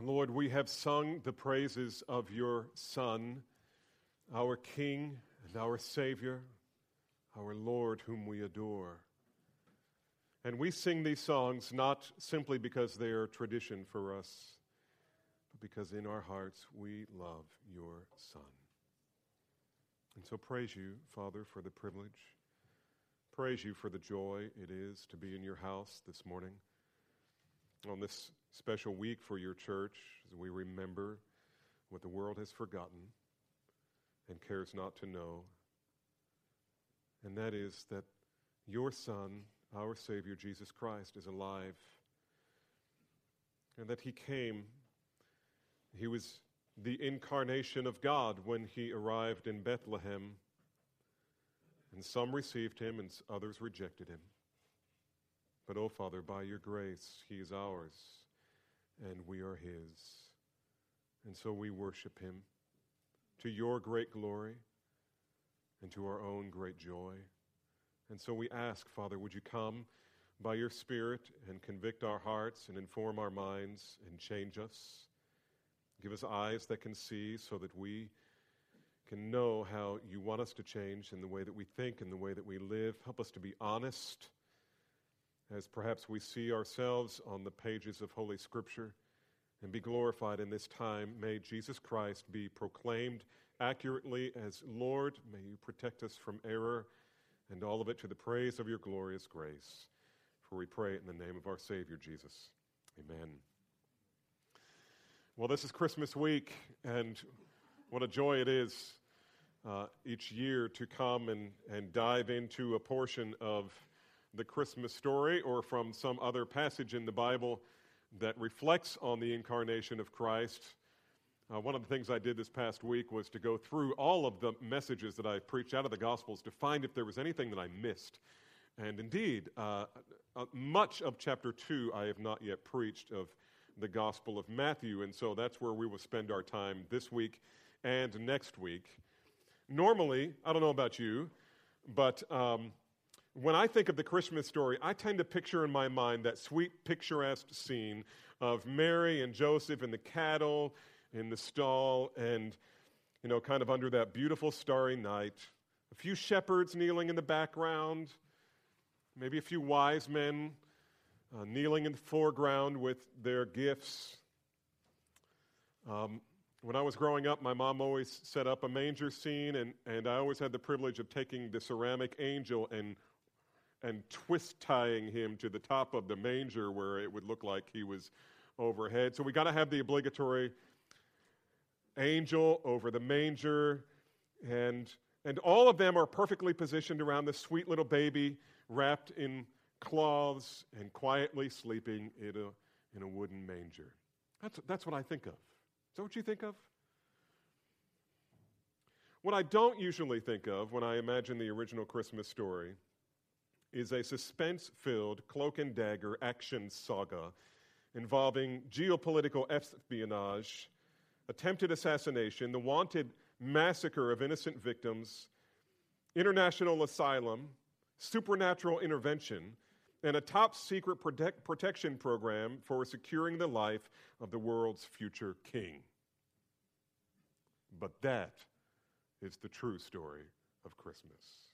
And Lord, we have sung the praises of your Son, our King and our Savior, our Lord, whom we adore. And we sing these songs not simply because they are tradition for us, but because in our hearts we love your Son. And so praise you, Father, for the privilege. Praise you for the joy it is to be in your house this morning on this special week for your church as we remember what the world has forgotten and cares not to know. And that is that your Son, our Savior, Jesus Christ, is alive. And that He came, He was the incarnation of God when He arrived in Bethlehem. And some received Him and others rejected Him. But, oh Father, by your grace, He is ours and we are His. And so we worship Him to your great glory and to our own great joy. And so we ask, Father, would you come by your Spirit and convict our hearts and inform our minds and change us? Give us eyes that can see so that we can know how you want us to change in the way that we think and the way that we live. Help us to be honest as perhaps we see ourselves on the pages of Holy Scripture and be glorified in this time. May Jesus Christ be proclaimed accurately as Lord. May you protect us from error and all of it to the praise of your glorious grace. For we pray in the name of our Savior Jesus. Amen. Well, this is Christmas week, and what a joy it is uh, each year to come and, and dive into a portion of the Christmas story or from some other passage in the Bible that reflects on the incarnation of Christ. Uh, one of the things I did this past week was to go through all of the messages that I preached out of the Gospels to find if there was anything that I missed. And indeed, uh, uh, much of chapter 2 I have not yet preached of the Gospel of Matthew, and so that's where we will spend our time this week and next week. Normally, I don't know about you, but um, when I think of the Christmas story, I tend to picture in my mind that sweet, picturesque scene of Mary and Joseph and the cattle in the stall and, you know, kind of under that beautiful starry night. A few shepherds kneeling in the background, maybe a few wise men uh, kneeling in the foreground with their gifts. Um, when I was growing up, my mom always set up a manger scene, and, and I always had the privilege of taking the ceramic angel and and twist tying him to the top of the manger where it would look like he was overhead. So we got to have the obligatory angel over the manger and and all of them are perfectly positioned around this sweet little baby wrapped in cloths and quietly sleeping in a, in a wooden manger. That's, that's what I think of. Is that what you think of? What I don't usually think of when I imagine the original Christmas story is a suspense filled cloak and dagger action saga involving geopolitical espionage, attempted assassination, the wanted massacre of innocent victims, international asylum, supernatural intervention, and a top secret protect- protection program for securing the life of the world's future king. But that is the true story of Christmas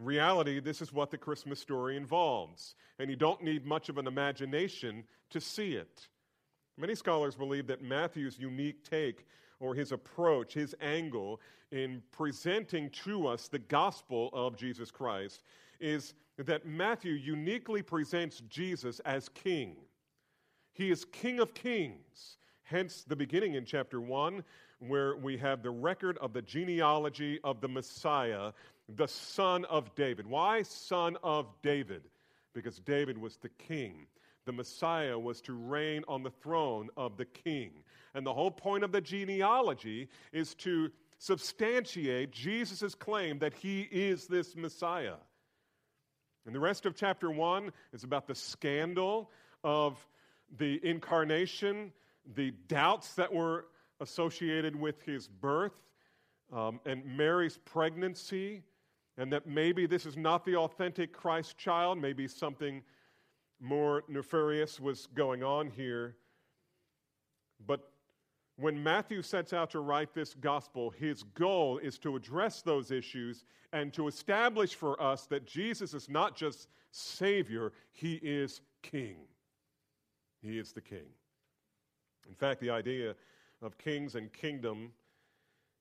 reality, this is what the Christmas story involves, and you don't need much of an imagination to see it. Many scholars believe that Matthew's unique take or his approach, his angle in presenting to us the gospel of Jesus Christ is that Matthew uniquely presents Jesus as king. He is King of Kings, hence the beginning in chapter 1, where we have the record of the genealogy of the Messiah the son of David. Why son of David? Because David was the king. The Messiah was to reign on the throne of the king. And the whole point of the genealogy is to substantiate Jesus' claim that he is this Messiah. And the rest of chapter 1 is about the scandal of the incarnation, the doubts that were associated with his birth, um, and Mary's pregnancy, and that maybe this is not the authentic Christ child, maybe something more nefarious was going on here. But when Matthew sets out to write this gospel, his goal is to address those issues and to establish for us that Jesus is not just Savior, he is King. He is the King. In fact, the idea of kings and kingdom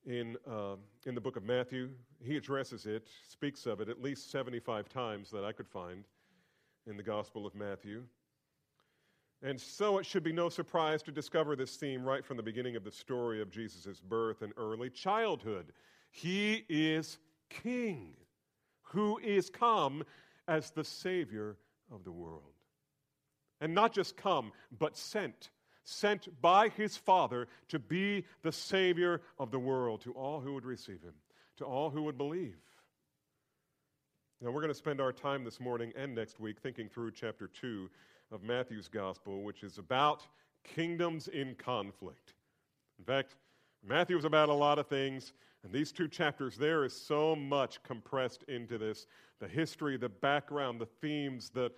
in, uh, in the book of Matthew, he addresses it, speaks of it at least 75 times that I could find in the Gospel of Matthew. And so it should be no surprise to discover this theme right from the beginning of the story of Jesus' birth and early childhood. He is King who is come as the Savior of the world. And not just come, but sent. Sent by his Father to be the Savior of the world to all who would receive him, to all who would believe. Now, we're going to spend our time this morning and next week thinking through chapter 2 of Matthew's gospel, which is about kingdoms in conflict. In fact, Matthew is about a lot of things, and these two chapters, there is so much compressed into this the history, the background, the themes, the,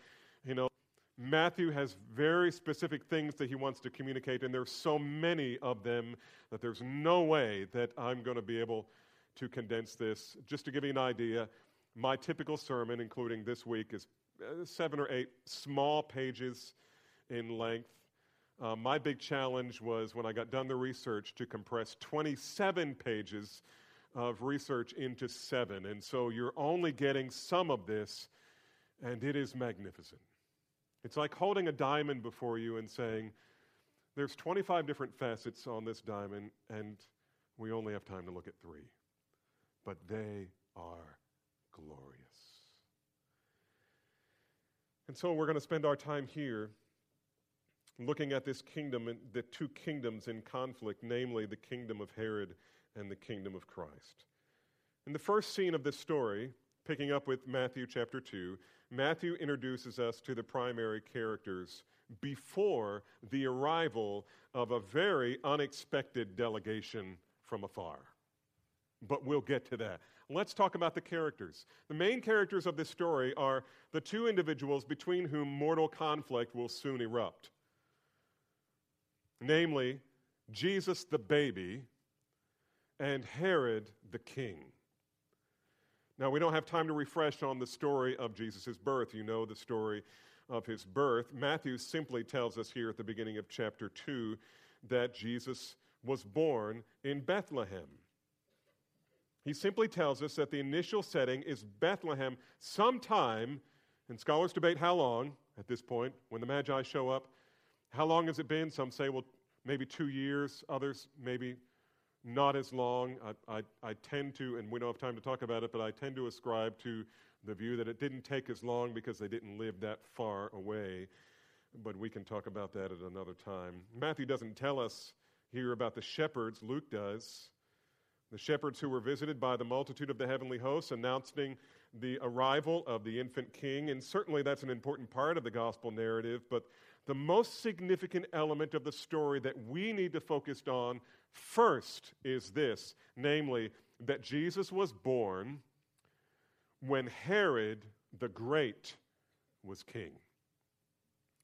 Matthew has very specific things that he wants to communicate, and there's so many of them that there's no way that I'm going to be able to condense this. Just to give you an idea, my typical sermon, including this week, is uh, seven or eight small pages in length. Uh, my big challenge was when I got done the research to compress 27 pages of research into seven. And so you're only getting some of this, and it is magnificent. It's like holding a diamond before you and saying, There's 25 different facets on this diamond, and we only have time to look at three. But they are glorious. And so we're going to spend our time here looking at this kingdom, and the two kingdoms in conflict, namely the kingdom of Herod and the kingdom of Christ. In the first scene of this story, picking up with Matthew chapter 2, Matthew introduces us to the primary characters before the arrival of a very unexpected delegation from afar. But we'll get to that. Let's talk about the characters. The main characters of this story are the two individuals between whom mortal conflict will soon erupt namely, Jesus the baby and Herod the king. Now, we don't have time to refresh on the story of Jesus' birth. You know the story of his birth. Matthew simply tells us here at the beginning of chapter 2 that Jesus was born in Bethlehem. He simply tells us that the initial setting is Bethlehem sometime, and scholars debate how long at this point, when the Magi show up. How long has it been? Some say, well, maybe two years, others, maybe not as long. I, I, I, tend to, and we don't have time to talk about it, but I tend to ascribe to the view that it didn't take as long because they didn't live that far away. But we can talk about that at another time. Matthew doesn't tell us here about the shepherds, Luke does. The shepherds who were visited by the multitude of the heavenly hosts announcing the arrival of the infant king. And certainly that's an important part of the gospel narrative. But the most significant element of the story that we need to focus on first is this namely, that Jesus was born when Herod the Great was king.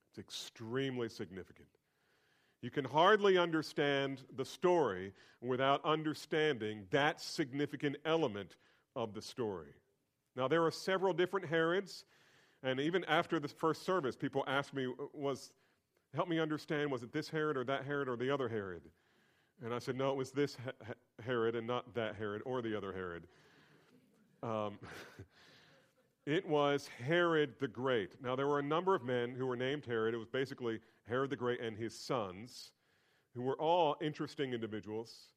It's extremely significant. You can hardly understand the story without understanding that significant element of the story. Now, there are several different Herods, and even after the first service, people asked me, was, help me understand, was it this Herod or that Herod or the other Herod? And I said, no, it was this Herod and not that Herod or the other Herod. Um, it was Herod the Great. Now, there were a number of men who were named Herod. It was basically Herod the Great and his sons, who were all interesting individuals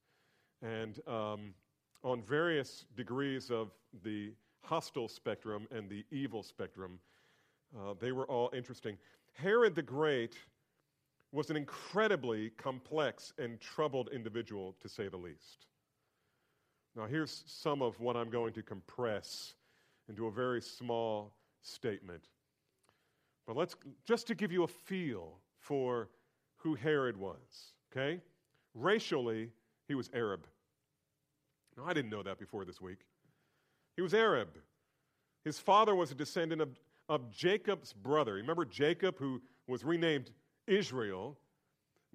and um, on various degrees of the hostile spectrum and the evil spectrum. Uh, they were all interesting. Herod the Great was an incredibly complex and troubled individual, to say the least. Now, here's some of what I'm going to compress into a very small statement. But let's, just to give you a feel for who Herod was, okay? Racially, he was Arab. Now, I didn't know that before this week. He was Arab. His father was a descendant of, of Jacob's brother. Remember Jacob, who was renamed Israel?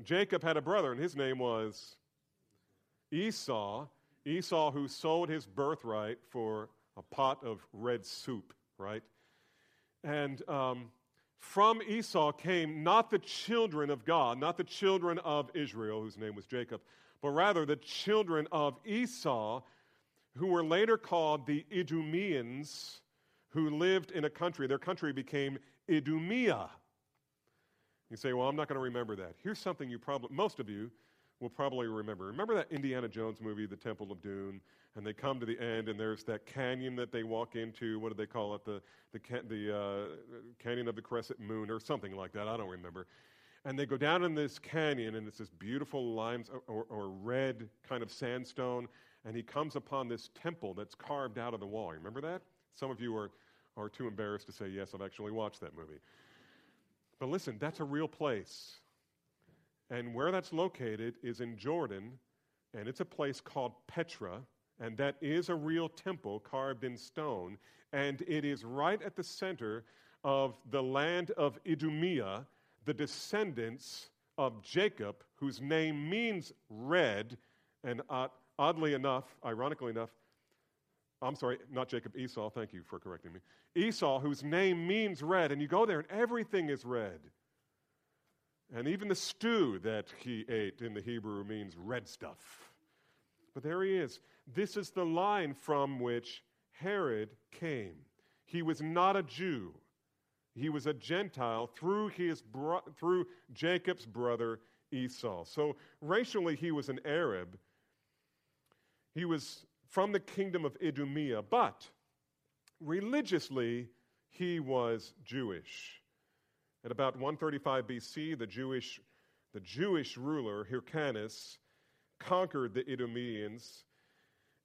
Jacob had a brother, and his name was Esau. Esau, who sold his birthright for a pot of red soup, right? And um, from Esau came not the children of God, not the children of Israel, whose name was Jacob, but rather the children of Esau, who were later called the Idumeans, who lived in a country. Their country became Idumea. You say, well, I'm not going to remember that. Here's something you probably, most of you will probably remember. Remember that Indiana Jones movie, The Temple of Doom? And they come to the end, and there's that canyon that they walk into. What do they call it? The, the, the uh, Canyon of the Crescent Moon, or something like that. I don't remember. And they go down in this canyon, and it's this beautiful limes or, or red kind of sandstone. And he comes upon this temple that's carved out of the wall. You Remember that? Some of you are, are too embarrassed to say, Yes, I've actually watched that movie. But listen, that's a real place. And where that's located is in Jordan, and it's a place called Petra, and that is a real temple carved in stone, and it is right at the center of the land of Idumea, the descendants of Jacob, whose name means red, and oddly enough, ironically enough, I'm sorry, not Jacob, Esau, thank you for correcting me. Esau, whose name means red, and you go there and everything is red. And even the stew that he ate in the Hebrew means red stuff. But there he is. This is the line from which Herod came. He was not a Jew. He was a Gentile through, his bro- through Jacob's brother Esau. So racially, he was an Arab. He was from the kingdom of Idumea, but religiously, he was Jewish. At about 135 BC, the Jewish, the Jewish ruler Hyrcanus conquered the Idumeans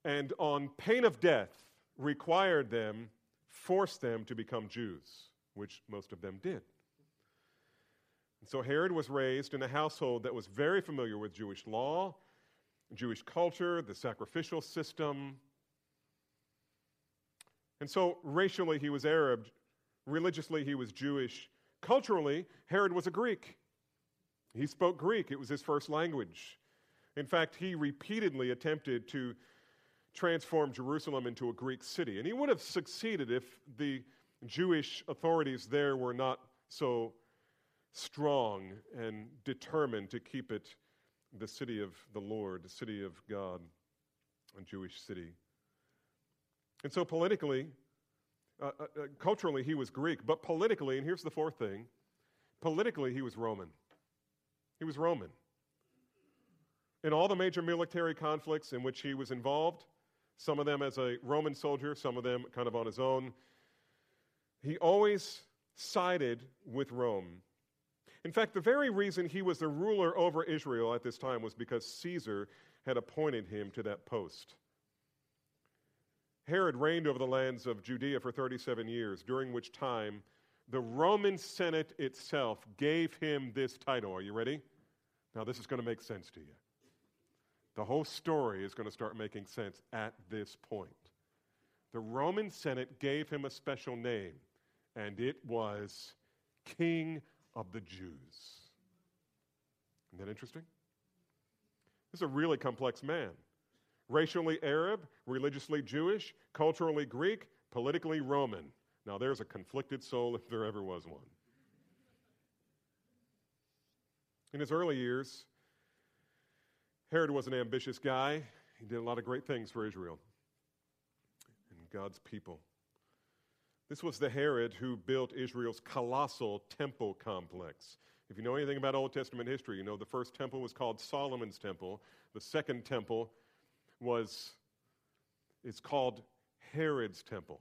and, on pain of death, required them, forced them to become Jews, which most of them did. And so Herod was raised in a household that was very familiar with Jewish law, Jewish culture, the sacrificial system. And so racially, he was Arab, religiously, he was Jewish, Culturally, Herod was a Greek. He spoke Greek, it was his first language. In fact, he repeatedly attempted to transform Jerusalem into a Greek city. And he would have succeeded if the Jewish authorities there were not so strong and determined to keep it the city of the Lord, the city of God, a Jewish city. And so politically, uh, uh, uh, culturally, he was Greek, but politically, and here's the fourth thing politically, he was Roman. He was Roman. In all the major military conflicts in which he was involved, some of them as a Roman soldier, some of them kind of on his own, he always sided with Rome. In fact, the very reason he was the ruler over Israel at this time was because Caesar had appointed him to that post. Herod reigned over the lands of Judea for 37 years, during which time the Roman Senate itself gave him this title. Are you ready? Now, this is going to make sense to you. The whole story is going to start making sense at this point. The Roman Senate gave him a special name, and it was King of the Jews. Isn't that interesting? This is a really complex man racially Arab, religiously Jewish, culturally Greek, politically Roman. Now, there's a conflicted soul if there ever was one. In his early years, Herod was an ambitious guy. He did a lot of great things for Israel and God's people. This was the Herod who built Israel's colossal temple complex. If you know anything about Old Testament history, you know the first temple was called Solomon's temple. The second temple was, it's called Herod's temple,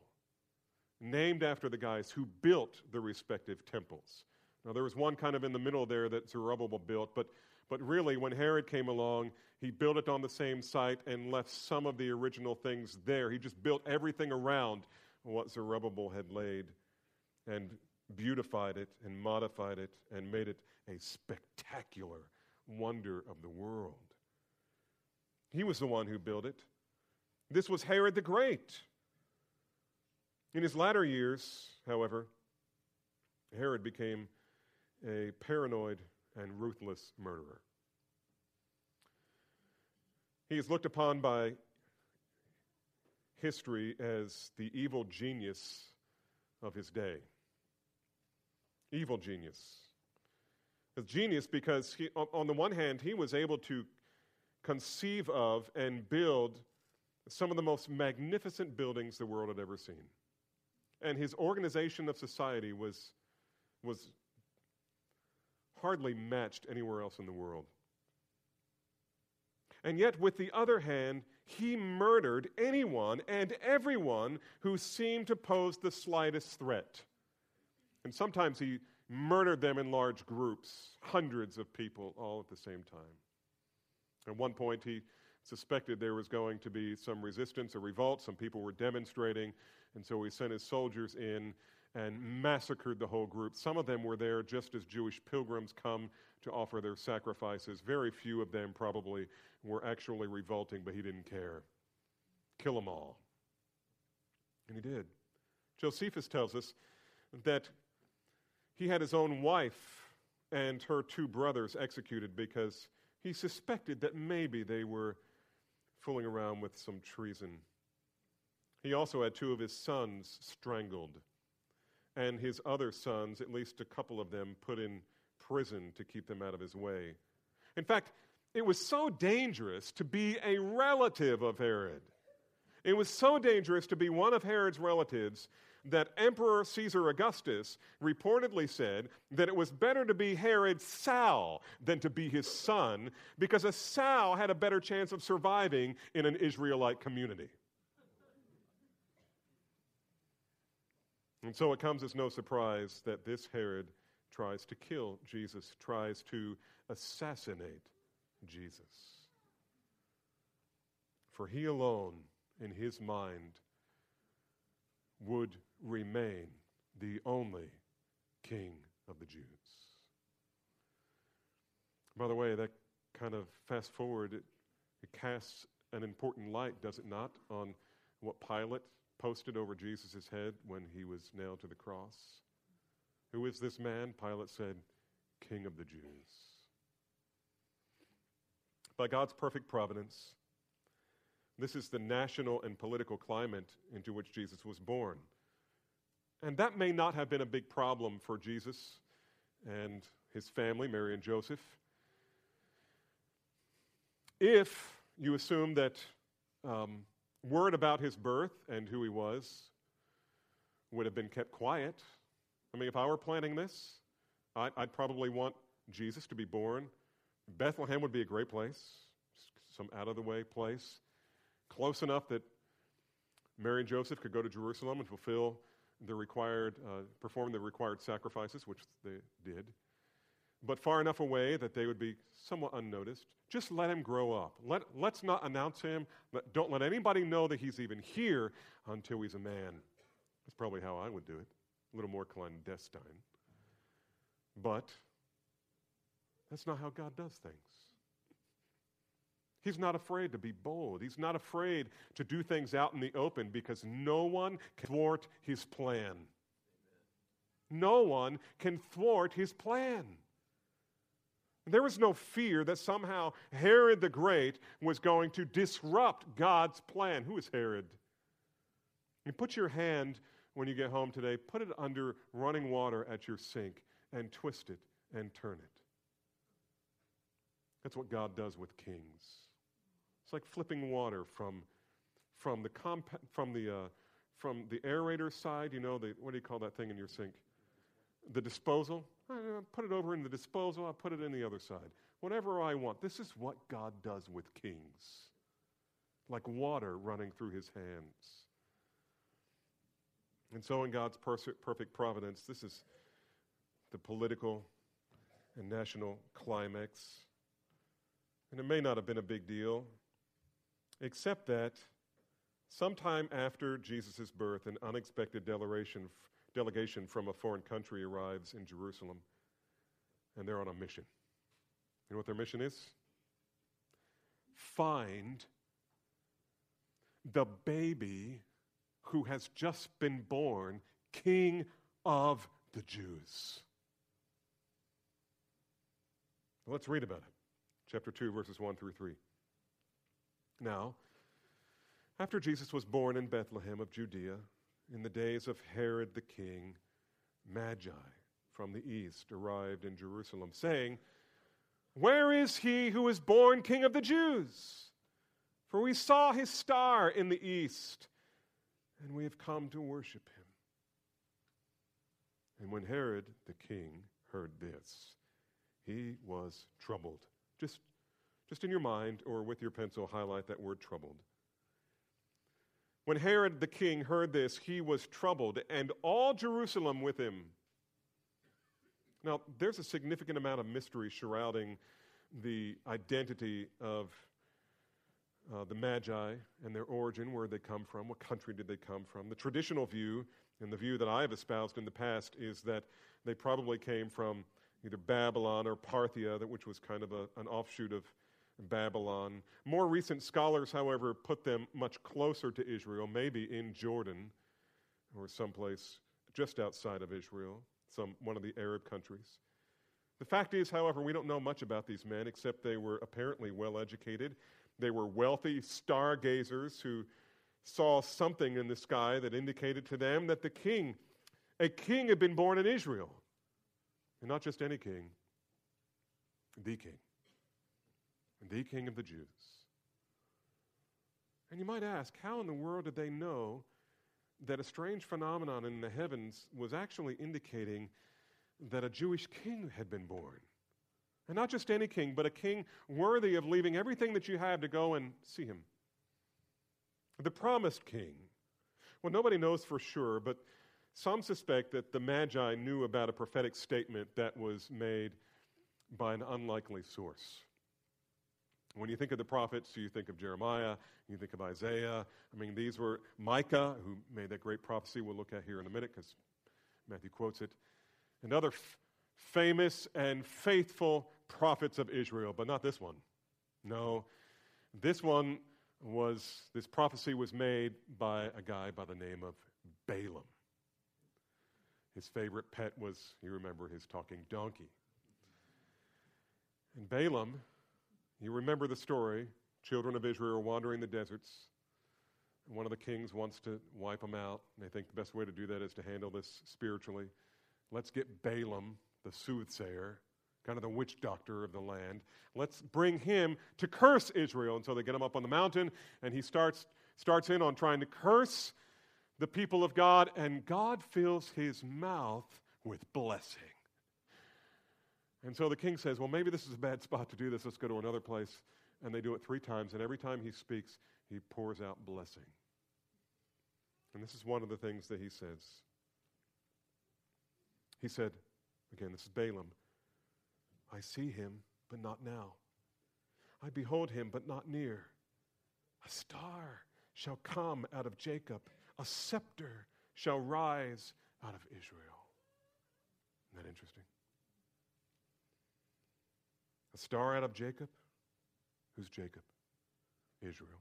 named after the guys who built the respective temples. Now, there was one kind of in the middle there that Zerubbabel built, but, but really, when Herod came along, he built it on the same site and left some of the original things there. He just built everything around what Zerubbabel had laid and beautified it and modified it and made it a spectacular wonder of the world. He was the one who built it. This was Herod the Great. In his latter years, however, Herod became a paranoid and ruthless murderer. He is looked upon by history as the evil genius of his day. Evil genius. A genius because, he, on the one hand, he was able to conceive of and build some of the most magnificent buildings the world had ever seen. And his organization of society was, was hardly matched anywhere else in the world. And yet, with the other hand, he murdered anyone and everyone who seemed to pose the slightest threat. And sometimes he murdered them in large groups, hundreds of people all at the same time. At one point, he suspected there was going to be some resistance a revolt. Some people were demonstrating, and so he sent his soldiers in and massacred the whole group. Some of them were there just as Jewish pilgrims come to offer their sacrifices. Very few of them probably were actually revolting, but he didn't care. Kill them all. And he did. Josephus tells us that he had his own wife and her two brothers executed because he suspected that maybe they were fooling around with some treason. He also had two of his sons strangled, and his other sons, at least a couple of them, put in prison to keep them out of his way. In fact, it was so dangerous to be a relative of Herod. It was so dangerous to be one of Herod's relatives that Emperor Caesar Augustus reportedly said that it was better to be Herod's sow than to be his son because a sow had a better chance of surviving in an Israelite community. And so it comes as no surprise that this Herod tries to kill Jesus, tries to assassinate Jesus. For he alone, in his mind, would remain the only king of the Jews. By the way, that kind of fast forward, it, it casts an important light, does it not, on what Pilate posted over Jesus' head when he was nailed to the cross? Who is this man? Pilate said, King of the Jews. By God's perfect providence, this is the national and political climate into which Jesus was born. And that may not have been a big problem for Jesus and his family, Mary and Joseph. If you assume that um, word about his birth and who he was would have been kept quiet, I mean, if I were planning this, I'd, I'd probably want Jesus to be born. Bethlehem would be a great place, some out of the way place, close enough that Mary and Joseph could go to Jerusalem and fulfill the required, uh, perform the required sacrifices, which they did, but far enough away that they would be somewhat unnoticed. Just let him grow up. Let, let's not announce him. Let, don't let anybody know that he's even here until he's a man. That's probably how I would do it, a little more clandestine. But that's not how God does things. He's not afraid to be bold. He's not afraid to do things out in the open because no one can thwart his plan. No one can thwart his plan. There was no fear that somehow Herod the Great was going to disrupt God's plan. Who is Herod? You put your hand when you get home today, put it under running water at your sink and twist it and turn it. That's what God does with kings. It's like flipping water from, from, the, compa- from, the, uh, from the aerator side, you know, the, what do you call that thing in your sink? The disposal. I put it over in the disposal, I put it in the other side. Whatever I want. This is what God does with kings, like water running through his hands. And so, in God's perfect providence, this is the political and national climax. And it may not have been a big deal except that sometime after Jesus' birth, an unexpected delegation, delegation from a foreign country arrives in Jerusalem, and they're on a mission. You know what their mission is? Find the baby who has just been born, King of the Jews. Let's read about it. Chapter 2, verses 1 through 3. Now, after Jesus was born in Bethlehem of Judea, in the days of Herod the king, Magi from the east arrived in Jerusalem, saying, Where is he who is born king of the Jews? For we saw his star in the east, and we have come to worship him. And when Herod the king heard this, he was troubled. Just, just in your mind or with your pencil, highlight that word troubled. When Herod the king heard this, he was troubled, and all Jerusalem with him. Now, there's a significant amount of mystery surrounding the identity of uh, the Magi and their origin, where they come from, what country did they come from. The traditional view, and the view that I have espoused in the past, is that they probably came from either Babylon or Parthia, which was kind of a, an offshoot of Babylon. More recent scholars, however, put them much closer to Israel, maybe in Jordan or someplace just outside of Israel, some, one of the Arab countries. The fact is, however, we don't know much about these men except they were apparently well educated. They were wealthy stargazers who saw something in the sky that indicated to them that the king, a king, had been born in Israel. And not just any king, the king the King of the Jews. And you might ask, how in the world did they know that a strange phenomenon in the heavens was actually indicating that a Jewish king had been born? And not just any king, but a king worthy of leaving everything that you have to go and see him. The promised king. Well, nobody knows for sure, but some suspect that the Magi knew about a prophetic statement that was made by an unlikely source. When you think of the prophets, you think of Jeremiah, you think of Isaiah. I mean, these were Micah, who made that great prophecy we'll look at here in a minute because Matthew quotes it, and other f- famous and faithful prophets of Israel, but not this one. No, this one was, this prophecy was made by a guy by the name of Balaam. His favorite pet was, you remember, his talking donkey. And Balaam you remember the story. Children of Israel are wandering the deserts. And one of the kings wants to wipe them out. And they think the best way to do that is to handle this spiritually. Let's get Balaam, the soothsayer, kind of the witch doctor of the land. Let's bring him to curse Israel. And so they get him up on the mountain, and he starts, starts in on trying to curse the people of God, and God fills his mouth with blessing. And so the king says, Well, maybe this is a bad spot to do this. Let's go to another place. And they do it three times. And every time he speaks, he pours out blessing. And this is one of the things that he says. He said, again, this is Balaam I see him, but not now. I behold him, but not near. A star shall come out of Jacob, a scepter shall rise out of Israel. Isn't that interesting? A star out of Jacob? Who's Jacob? Israel.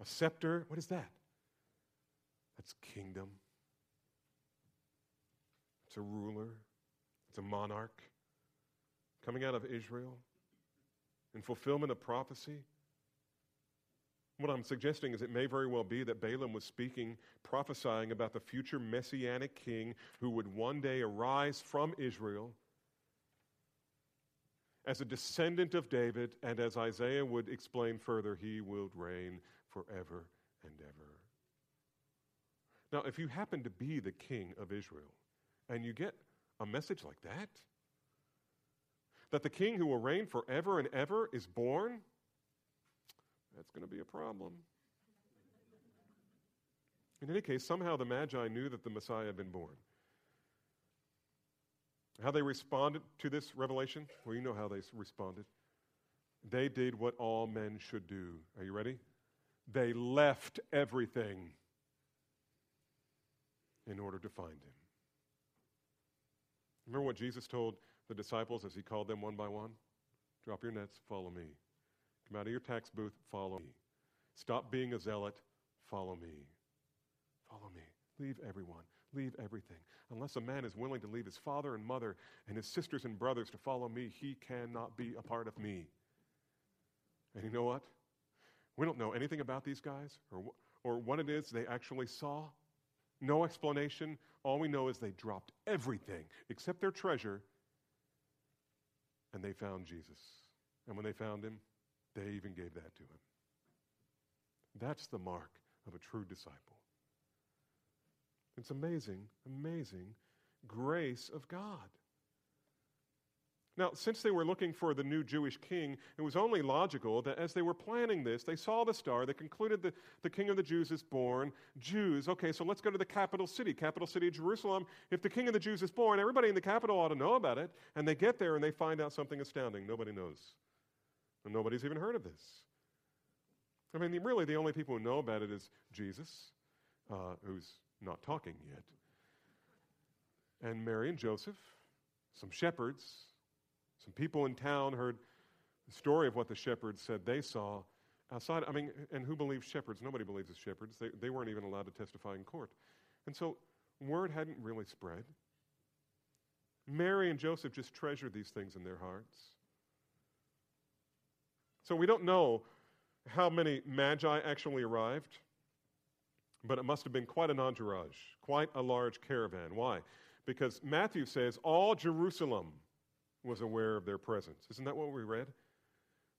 A scepter? What is that? That's kingdom. It's a ruler. It's a monarch coming out of Israel in fulfillment of prophecy. What I'm suggesting is it may very well be that Balaam was speaking, prophesying about the future messianic king who would one day arise from Israel as a descendant of David, and as Isaiah would explain further, he will reign forever and ever. Now, if you happen to be the king of Israel and you get a message like that, that the king who will reign forever and ever is born, that's going to be a problem. In any case, somehow the Magi knew that the Messiah had been born. How they responded to this revelation? Well, you know how they responded. They did what all men should do. Are you ready? They left everything in order to find him. Remember what Jesus told the disciples as he called them one by one? Drop your nets, follow me. Come out of your tax booth, follow me. Stop being a zealot, follow me. Follow me. Leave everyone. Leave everything. Unless a man is willing to leave his father and mother and his sisters and brothers to follow me, he cannot be a part of me. And you know what? We don't know anything about these guys or, or what it is they actually saw. No explanation. All we know is they dropped everything except their treasure and they found Jesus. And when they found him, they even gave that to him. That's the mark of a true disciple. It's amazing, amazing grace of God. Now, since they were looking for the new Jewish king, it was only logical that as they were planning this, they saw the star, they concluded that the king of the Jews is born. Jews, okay, so let's go to the capital city, capital city Jerusalem. If the king of the Jews is born, everybody in the capital ought to know about it. And they get there and they find out something astounding. Nobody knows. And nobody's even heard of this. I mean, really, the only people who know about it is Jesus, uh, who's not talking yet, and Mary and Joseph, some shepherds, some people in town heard the story of what the shepherds said they saw outside. I mean, and who believes shepherds? Nobody believes the shepherds. They, they weren't even allowed to testify in court. And so, word hadn't really spread. Mary and Joseph just treasured these things in their hearts. So, we don't know how many magi actually arrived, but it must have been quite an entourage, quite a large caravan. Why? Because Matthew says all Jerusalem was aware of their presence. Isn't that what we read?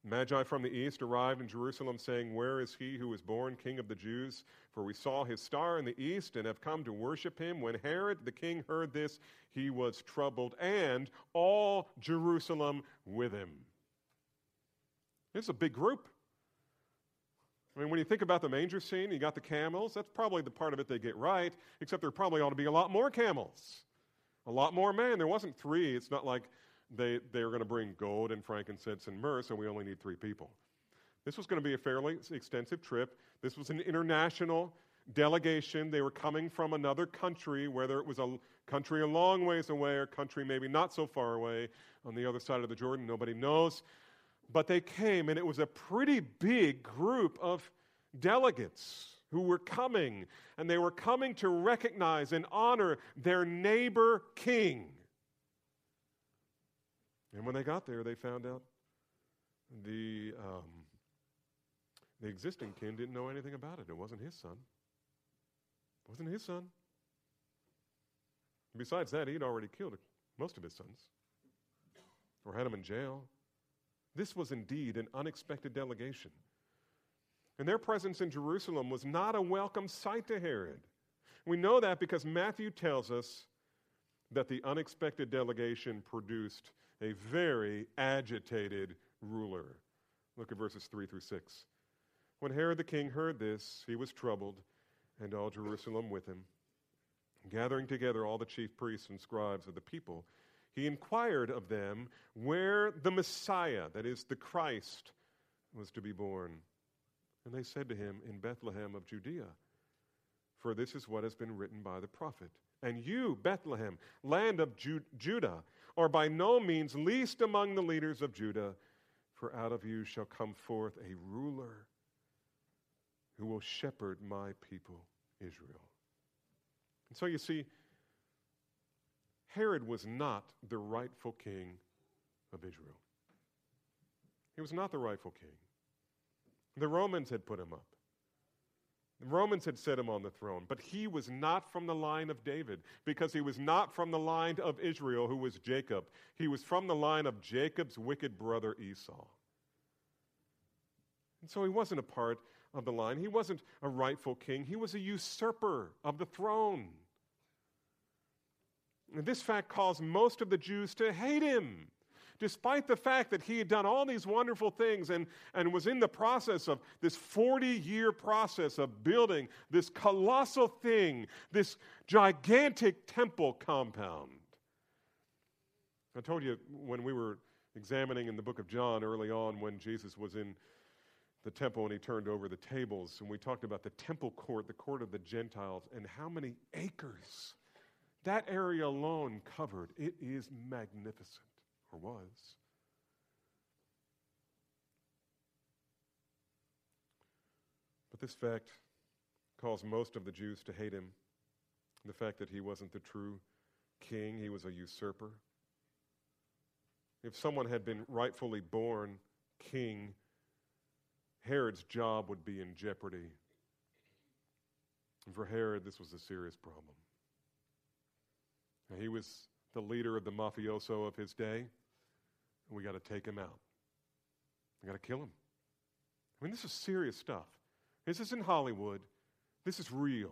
Magi from the east arrived in Jerusalem, saying, Where is he who was born king of the Jews? For we saw his star in the east and have come to worship him. When Herod the king heard this, he was troubled, and all Jerusalem with him. It's a big group. I mean, when you think about the manger scene, you got the camels. That's probably the part of it they get right, except there probably ought to be a lot more camels, a lot more men. There wasn't three. It's not like they, they were going to bring gold and frankincense and myrrh, so we only need three people. This was going to be a fairly extensive trip. This was an international delegation. They were coming from another country, whether it was a country a long ways away or a country maybe not so far away on the other side of the Jordan. Nobody knows. But they came, and it was a pretty big group of delegates who were coming, and they were coming to recognize and honor their neighbor king. And when they got there, they found out the, um, the existing king didn't know anything about it. It wasn't his son. It wasn't his son. Besides that, he'd already killed most of his sons or had them in jail. This was indeed an unexpected delegation. And their presence in Jerusalem was not a welcome sight to Herod. We know that because Matthew tells us that the unexpected delegation produced a very agitated ruler. Look at verses 3 through 6. When Herod the king heard this, he was troubled, and all Jerusalem with him. Gathering together all the chief priests and scribes of the people, he inquired of them where the Messiah, that is, the Christ, was to be born. And they said to him, In Bethlehem of Judea. For this is what has been written by the prophet. And you, Bethlehem, land of Ju- Judah, are by no means least among the leaders of Judah, for out of you shall come forth a ruler who will shepherd my people, Israel. And so you see, Herod was not the rightful king of Israel. He was not the rightful king. The Romans had put him up. The Romans had set him on the throne, but he was not from the line of David because he was not from the line of Israel, who was Jacob. He was from the line of Jacob's wicked brother Esau. And so he wasn't a part of the line. He wasn't a rightful king, he was a usurper of the throne. This fact caused most of the Jews to hate him despite the fact that he had done all these wonderful things and, and was in the process of this 40 year process of building this colossal thing, this gigantic temple compound. I told you when we were examining in the book of John early on when Jesus was in the temple and he turned over the tables, and we talked about the temple court, the court of the Gentiles, and how many acres that area alone covered. It is magnificent or was. But this fact caused most of the Jews to hate him. The fact that he wasn't the true king, he was a usurper. If someone had been rightfully born king, Herod's job would be in jeopardy. And for Herod, this was a serious problem. He was the leader of the mafioso of his day, and we got to take him out. We got to kill him. I mean, this is serious stuff. This isn't Hollywood. This is real.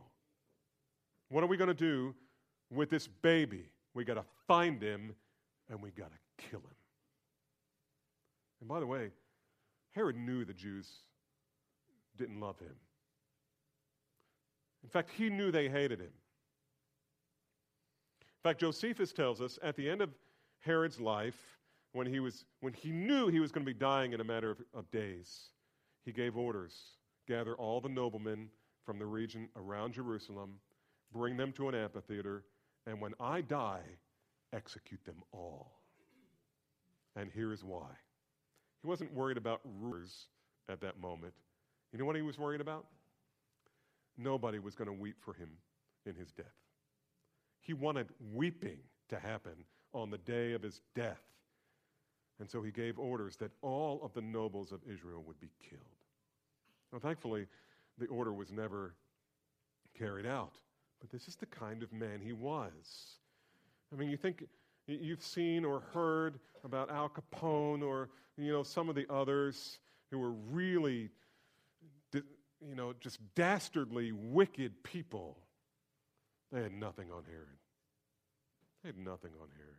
What are we going to do with this baby? We got to find him and we got to kill him. And by the way, Herod knew the Jews didn't love him. In fact, he knew they hated him. In fact, Josephus tells us at the end of Herod's life, when he, was, when he knew he was going to be dying in a matter of, of days, he gave orders gather all the noblemen from the region around Jerusalem, bring them to an amphitheater, and when I die, execute them all. And here is why. He wasn't worried about rulers at that moment. You know what he was worried about? Nobody was going to weep for him in his death. He wanted weeping to happen on the day of his death. And so he gave orders that all of the nobles of Israel would be killed. Now, thankfully, the order was never carried out. But this is the kind of man he was. I mean, you think you've seen or heard about Al Capone or, you know, some of the others who were really, you know, just dastardly wicked people. They had nothing on Herod. They had nothing on Herod.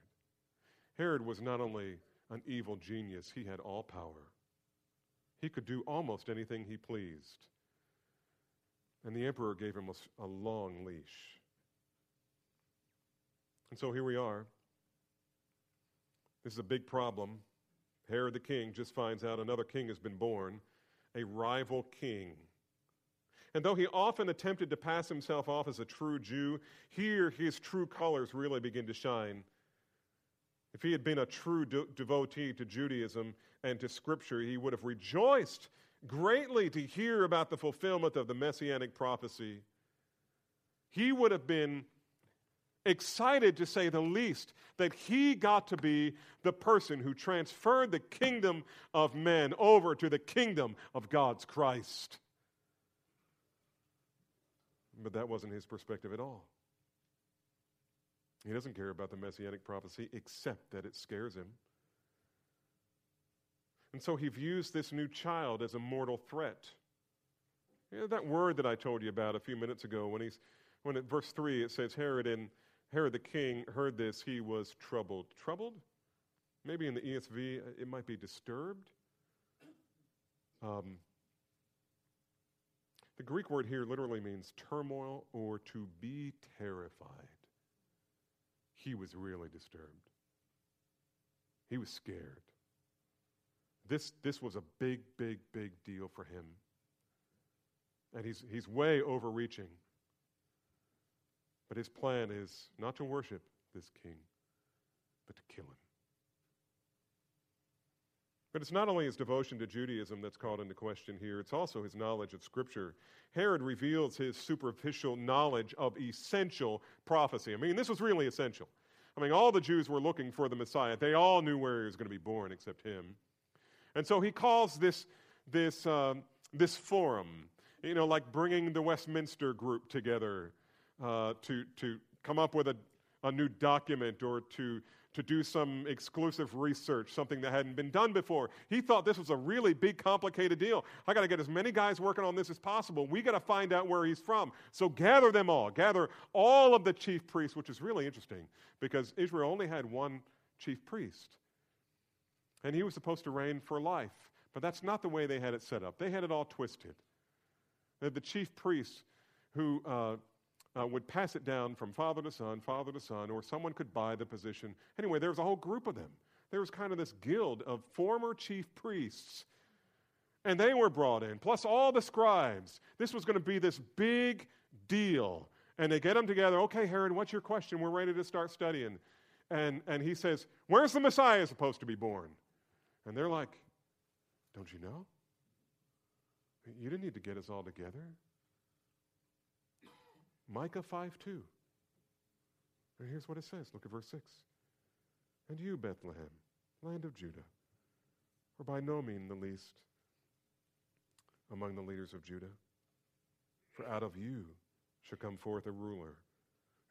Herod was not only an evil genius, he had all power. He could do almost anything he pleased. And the emperor gave him a, a long leash. And so here we are. This is a big problem. Herod the king just finds out another king has been born, a rival king. And though he often attempted to pass himself off as a true Jew, here his true colors really begin to shine. If he had been a true de- devotee to Judaism and to Scripture, he would have rejoiced greatly to hear about the fulfillment of the messianic prophecy. He would have been excited, to say the least, that he got to be the person who transferred the kingdom of men over to the kingdom of God's Christ. But that wasn't his perspective at all. He doesn't care about the messianic prophecy except that it scares him. And so he views this new child as a mortal threat. You know, that word that I told you about a few minutes ago, when he's when at verse 3 it says, Herod and Herod the king heard this, he was troubled. Troubled? Maybe in the ESV it might be disturbed. Um, the Greek word here literally means turmoil or to be terrified. He was really disturbed. He was scared. This, this was a big, big, big deal for him. And he's, he's way overreaching. But his plan is not to worship this king, but to kill him. But it's not only his devotion to Judaism that's called into question here, it's also his knowledge of Scripture. Herod reveals his superficial knowledge of essential prophecy. I mean, this was really essential. I mean, all the Jews were looking for the Messiah. They all knew where he was going to be born except him. And so he calls this, this, um, this forum, you know, like bringing the Westminster group together uh, to, to come up with a, a new document or to, to do some exclusive research, something that hadn't been done before. He thought this was a really big, complicated deal. I got to get as many guys working on this as possible. We got to find out where he's from. So gather them all. Gather all of the chief priests, which is really interesting because Israel only had one chief priest. And he was supposed to reign for life. But that's not the way they had it set up. They had it all twisted. They had The chief priests who uh, uh, would pass it down from father to son, father to son, or someone could buy the position. Anyway, there was a whole group of them. There was kind of this guild of former chief priests. And they were brought in, plus all the scribes. This was going to be this big deal. And they get them together. Okay, Herod, what's your question? We're ready to start studying. And, and he says, Where's the Messiah supposed to be born? And they're like, Don't you know? You didn't need to get us all together. Micah 5 2. And here's what it says. Look at verse 6. And you, Bethlehem, land of Judah, are by no means the least among the leaders of Judah. For out of you shall come forth a ruler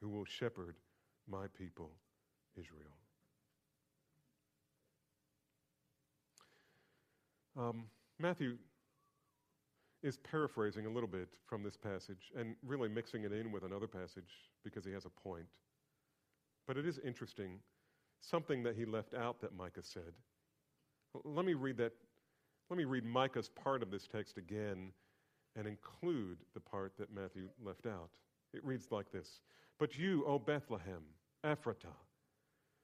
who will shepherd my people, Israel. Um, Matthew is paraphrasing a little bit from this passage and really mixing it in with another passage because he has a point. But it is interesting, something that he left out that Micah said. Let me read that. Let me read Micah's part of this text again and include the part that Matthew left out. It reads like this But you, O Bethlehem, Ephratah,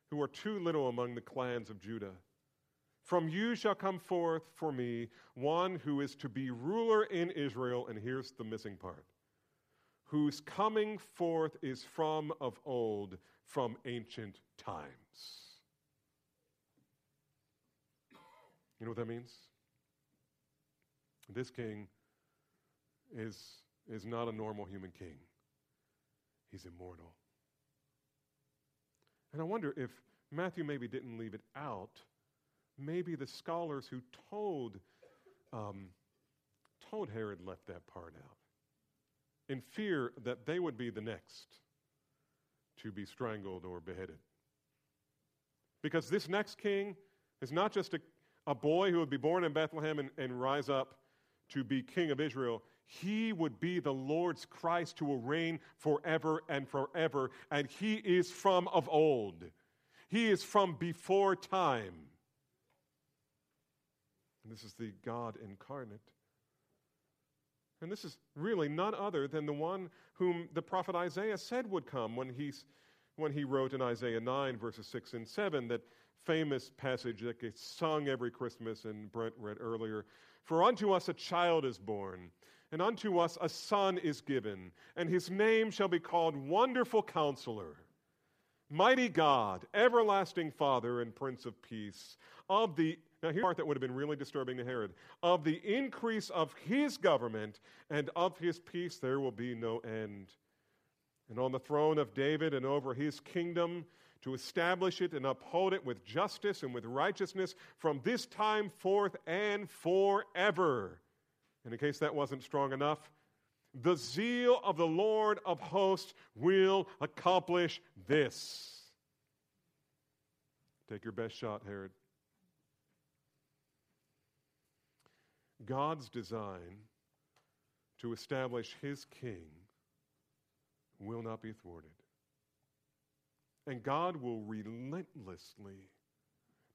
who are too little among the clans of Judah, from you shall come forth for me one who is to be ruler in Israel. And here's the missing part whose coming forth is from of old, from ancient times. You know what that means? This king is, is not a normal human king, he's immortal. And I wonder if Matthew maybe didn't leave it out maybe the scholars who told, um, told Herod left that part out in fear that they would be the next to be strangled or beheaded. Because this next king is not just a, a boy who would be born in Bethlehem and, and rise up to be king of Israel. He would be the Lord's Christ who will reign forever and forever. And he is from of old, he is from before time. And this is the God incarnate. And this is really none other than the one whom the prophet Isaiah said would come when, he's, when he wrote in Isaiah 9, verses 6 and 7, that famous passage that gets sung every Christmas and Brent read earlier. For unto us a child is born, and unto us a son is given, and his name shall be called Wonderful Counselor, Mighty God, Everlasting Father, and Prince of Peace. Of the now, here's the part that would have been really disturbing to Herod. Of the increase of his government and of his peace, there will be no end. And on the throne of David and over his kingdom, to establish it and uphold it with justice and with righteousness from this time forth and forever. And in case that wasn't strong enough, the zeal of the Lord of hosts will accomplish this. Take your best shot, Herod. God's design to establish his king will not be thwarted. And God will relentlessly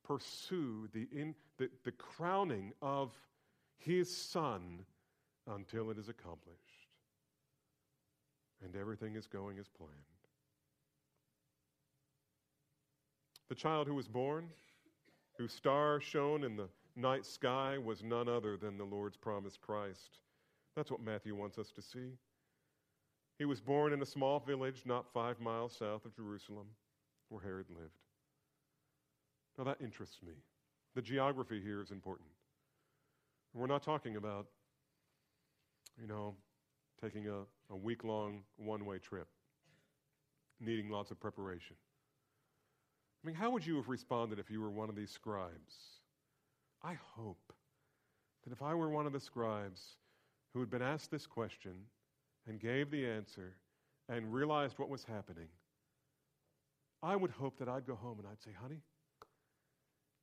pursue the, in, the, the crowning of his son until it is accomplished. And everything is going as planned. The child who was born, whose star shone in the night sky was none other than the Lord's promised Christ. That's what Matthew wants us to see. He was born in a small village not five miles south of Jerusalem where Herod lived. Now that interests me. The geography here is important. We're not talking about, you know, taking a, a week long one way trip, needing lots of preparation. I mean, how would you have responded if you were one of these scribes? I hope that if I were one of the scribes who had been asked this question and gave the answer and realized what was happening, I would hope that I'd go home and I'd say, honey,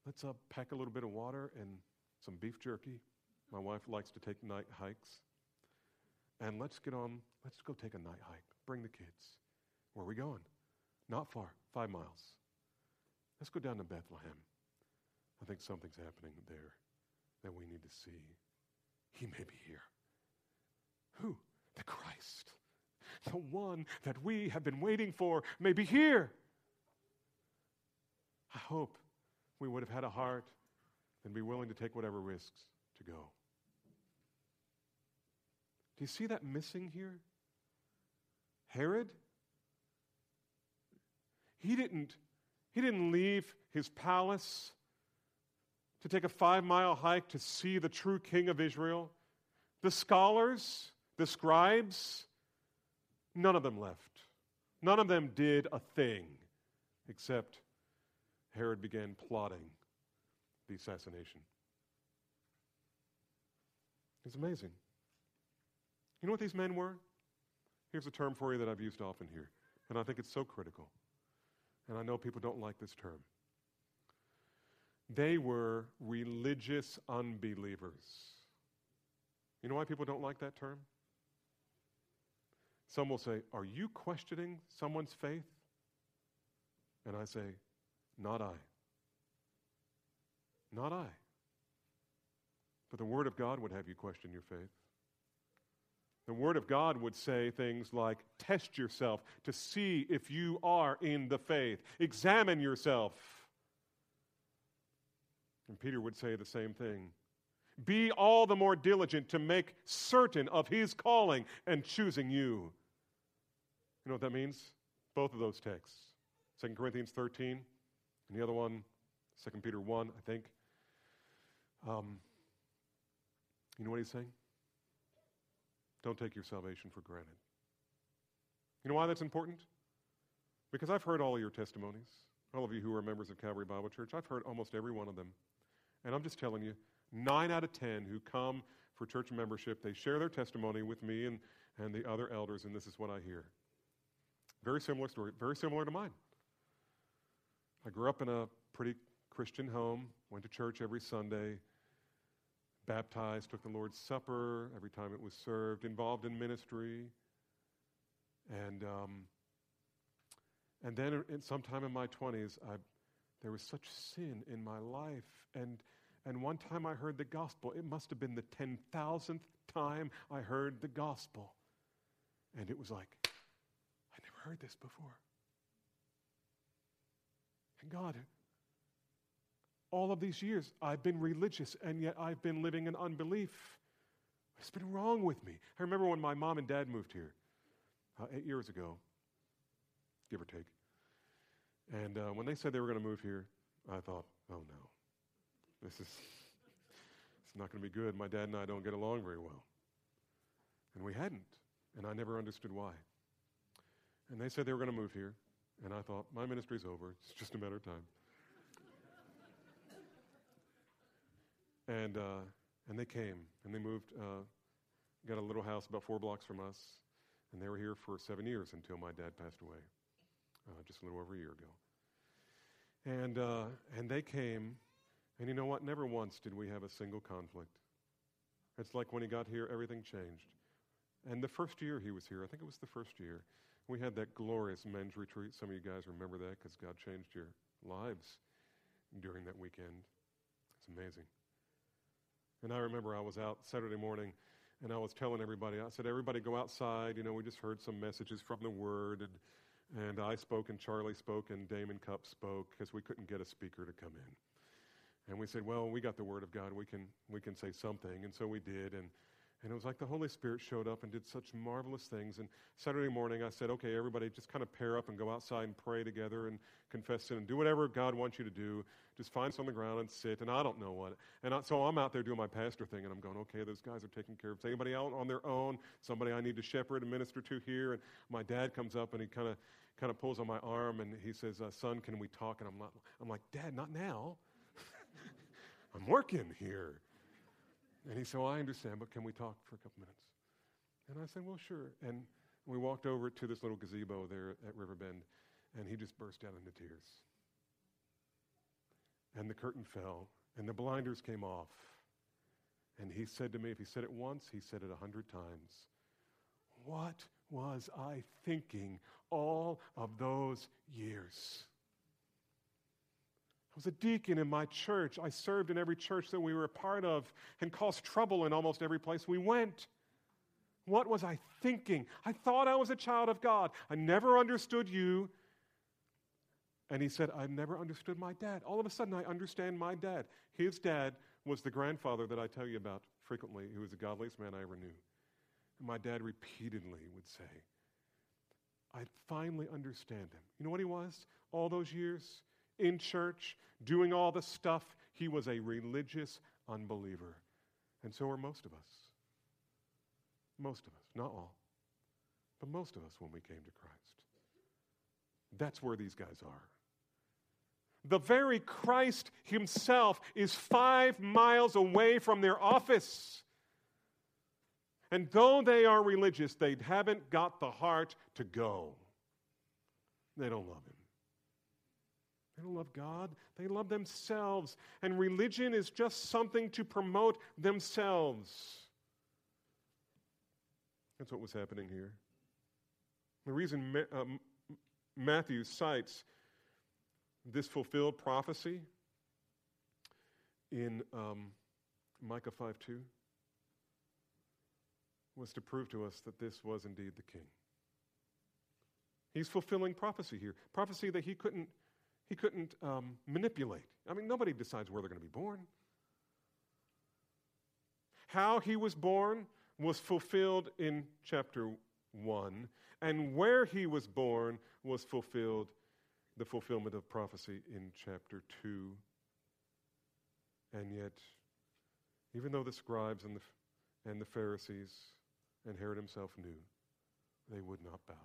let's uh, pack a little bit of water and some beef jerky. My wife likes to take night hikes. And let's get on, let's go take a night hike. Bring the kids. Where are we going? Not far, five miles. Let's go down to Bethlehem. I think something's happening there that we need to see. He may be here. Who? The Christ. The one that we have been waiting for may be here. I hope we would have had a heart and be willing to take whatever risks to go. Do you see that missing here? Herod? He didn't, he didn't leave his palace to take a five mile hike to see the true king of Israel. The scholars, the scribes, none of them left. None of them did a thing except Herod began plotting the assassination. It's amazing. You know what these men were? Here's a term for you that I've used often here, and I think it's so critical. And I know people don't like this term. They were religious unbelievers. You know why people don't like that term? Some will say, Are you questioning someone's faith? And I say, Not I. Not I. But the Word of God would have you question your faith. The Word of God would say things like, Test yourself to see if you are in the faith, examine yourself. And Peter would say the same thing. Be all the more diligent to make certain of his calling and choosing you. You know what that means? Both of those texts. 2 Corinthians 13, and the other one, 2 Peter 1, I think. Um, you know what he's saying? Don't take your salvation for granted. You know why that's important? Because I've heard all of your testimonies. All of you who are members of Calvary Bible Church, I've heard almost every one of them. And I'm just telling you, nine out of ten who come for church membership, they share their testimony with me and, and the other elders, and this is what I hear. Very similar story, very similar to mine. I grew up in a pretty Christian home, went to church every Sunday, baptized, took the Lord's Supper every time it was served, involved in ministry. And, um, and then in, sometime in my 20s, I, there was such sin in my life. And, and one time I heard the gospel. It must have been the 10,000th time I heard the gospel. And it was like, I never heard this before. And God, all of these years, I've been religious, and yet I've been living in unbelief. What's been wrong with me? I remember when my mom and dad moved here uh, eight years ago, give or take. And uh, when they said they were going to move here, I thought, oh no, this is it's not going to be good. My dad and I don't get along very well. And we hadn't, and I never understood why. And they said they were going to move here, and I thought, my ministry's over. It's just a matter of time. And, uh, and they came, and they moved, uh, got a little house about four blocks from us, and they were here for seven years until my dad passed away, uh, just a little over a year ago. And, uh, and they came, and you know what? Never once did we have a single conflict. It's like when he got here, everything changed. And the first year he was here, I think it was the first year, we had that glorious men's retreat. Some of you guys remember that because God changed your lives during that weekend. It's amazing. And I remember I was out Saturday morning and I was telling everybody, I said, everybody go outside. You know, we just heard some messages from the Word. And, and I spoke and Charlie spoke and Damon Cup spoke because we couldn't get a speaker to come in. And we said, well, we got the Word of God. We can, we can say something. And so we did. And and it was like the Holy Spirit showed up and did such marvelous things. And Saturday morning, I said, okay, everybody just kind of pair up and go outside and pray together and confess sin and do whatever God wants you to do. Just find some on the ground and sit. And I don't know what. And I, so I'm out there doing my pastor thing, and I'm going, okay, those guys are taking care of Is anybody out on their own, somebody I need to shepherd and minister to here. And my dad comes up and he kind of kind of pulls on my arm and he says, uh, son, can we talk? And I'm, not, I'm like, Dad, not now. I'm working here. And he said, Well, I understand, but can we talk for a couple minutes? And I said, Well, sure. And we walked over to this little gazebo there at Riverbend, and he just burst out into tears. And the curtain fell, and the blinders came off. And he said to me, if he said it once, he said it a hundred times. What was I thinking all of those years? I was a deacon in my church. I served in every church that we were a part of and caused trouble in almost every place we went. What was I thinking? I thought I was a child of God. I never understood you. And he said, I never understood my dad. All of a sudden, I understand my dad. His dad was the grandfather that I tell you about frequently, who was the godliest man I ever knew. And my dad repeatedly would say, I finally understand him. You know what he was all those years? In church, doing all the stuff. He was a religious unbeliever. And so are most of us. Most of us, not all, but most of us when we came to Christ. That's where these guys are. The very Christ himself is five miles away from their office. And though they are religious, they haven't got the heart to go. They don't love him. They don't love God, they love themselves. And religion is just something to promote themselves. That's what was happening here. The reason um, Matthew cites this fulfilled prophecy in um, Micah 5 2 was to prove to us that this was indeed the king. He's fulfilling prophecy here, prophecy that he couldn't, he couldn't um, manipulate. I mean, nobody decides where they're going to be born. How he was born was fulfilled in chapter 1, and where he was born was fulfilled, the fulfillment of prophecy in chapter 2. And yet, even though the scribes and the, and the Pharisees and Herod himself knew, they would not bow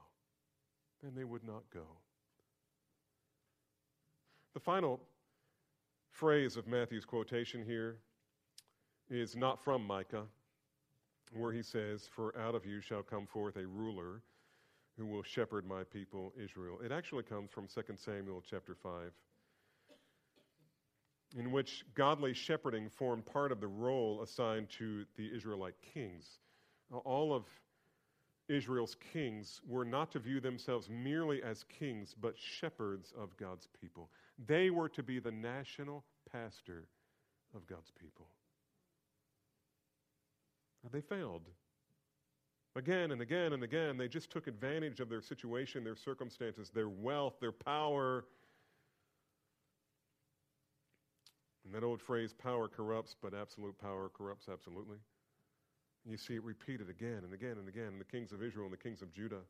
and they would not go. The final phrase of Matthew's quotation here is not from Micah, where he says, For out of you shall come forth a ruler who will shepherd my people Israel. It actually comes from 2 Samuel chapter 5, in which godly shepherding formed part of the role assigned to the Israelite kings. All of Israel's kings were not to view themselves merely as kings, but shepherds of God's people. They were to be the national pastor of God's people. They failed. Again and again and again, they just took advantage of their situation, their circumstances, their wealth, their power. And that old phrase, power corrupts, but absolute power corrupts absolutely. You see it repeated again and again and again in the kings of Israel and the kings of Judah.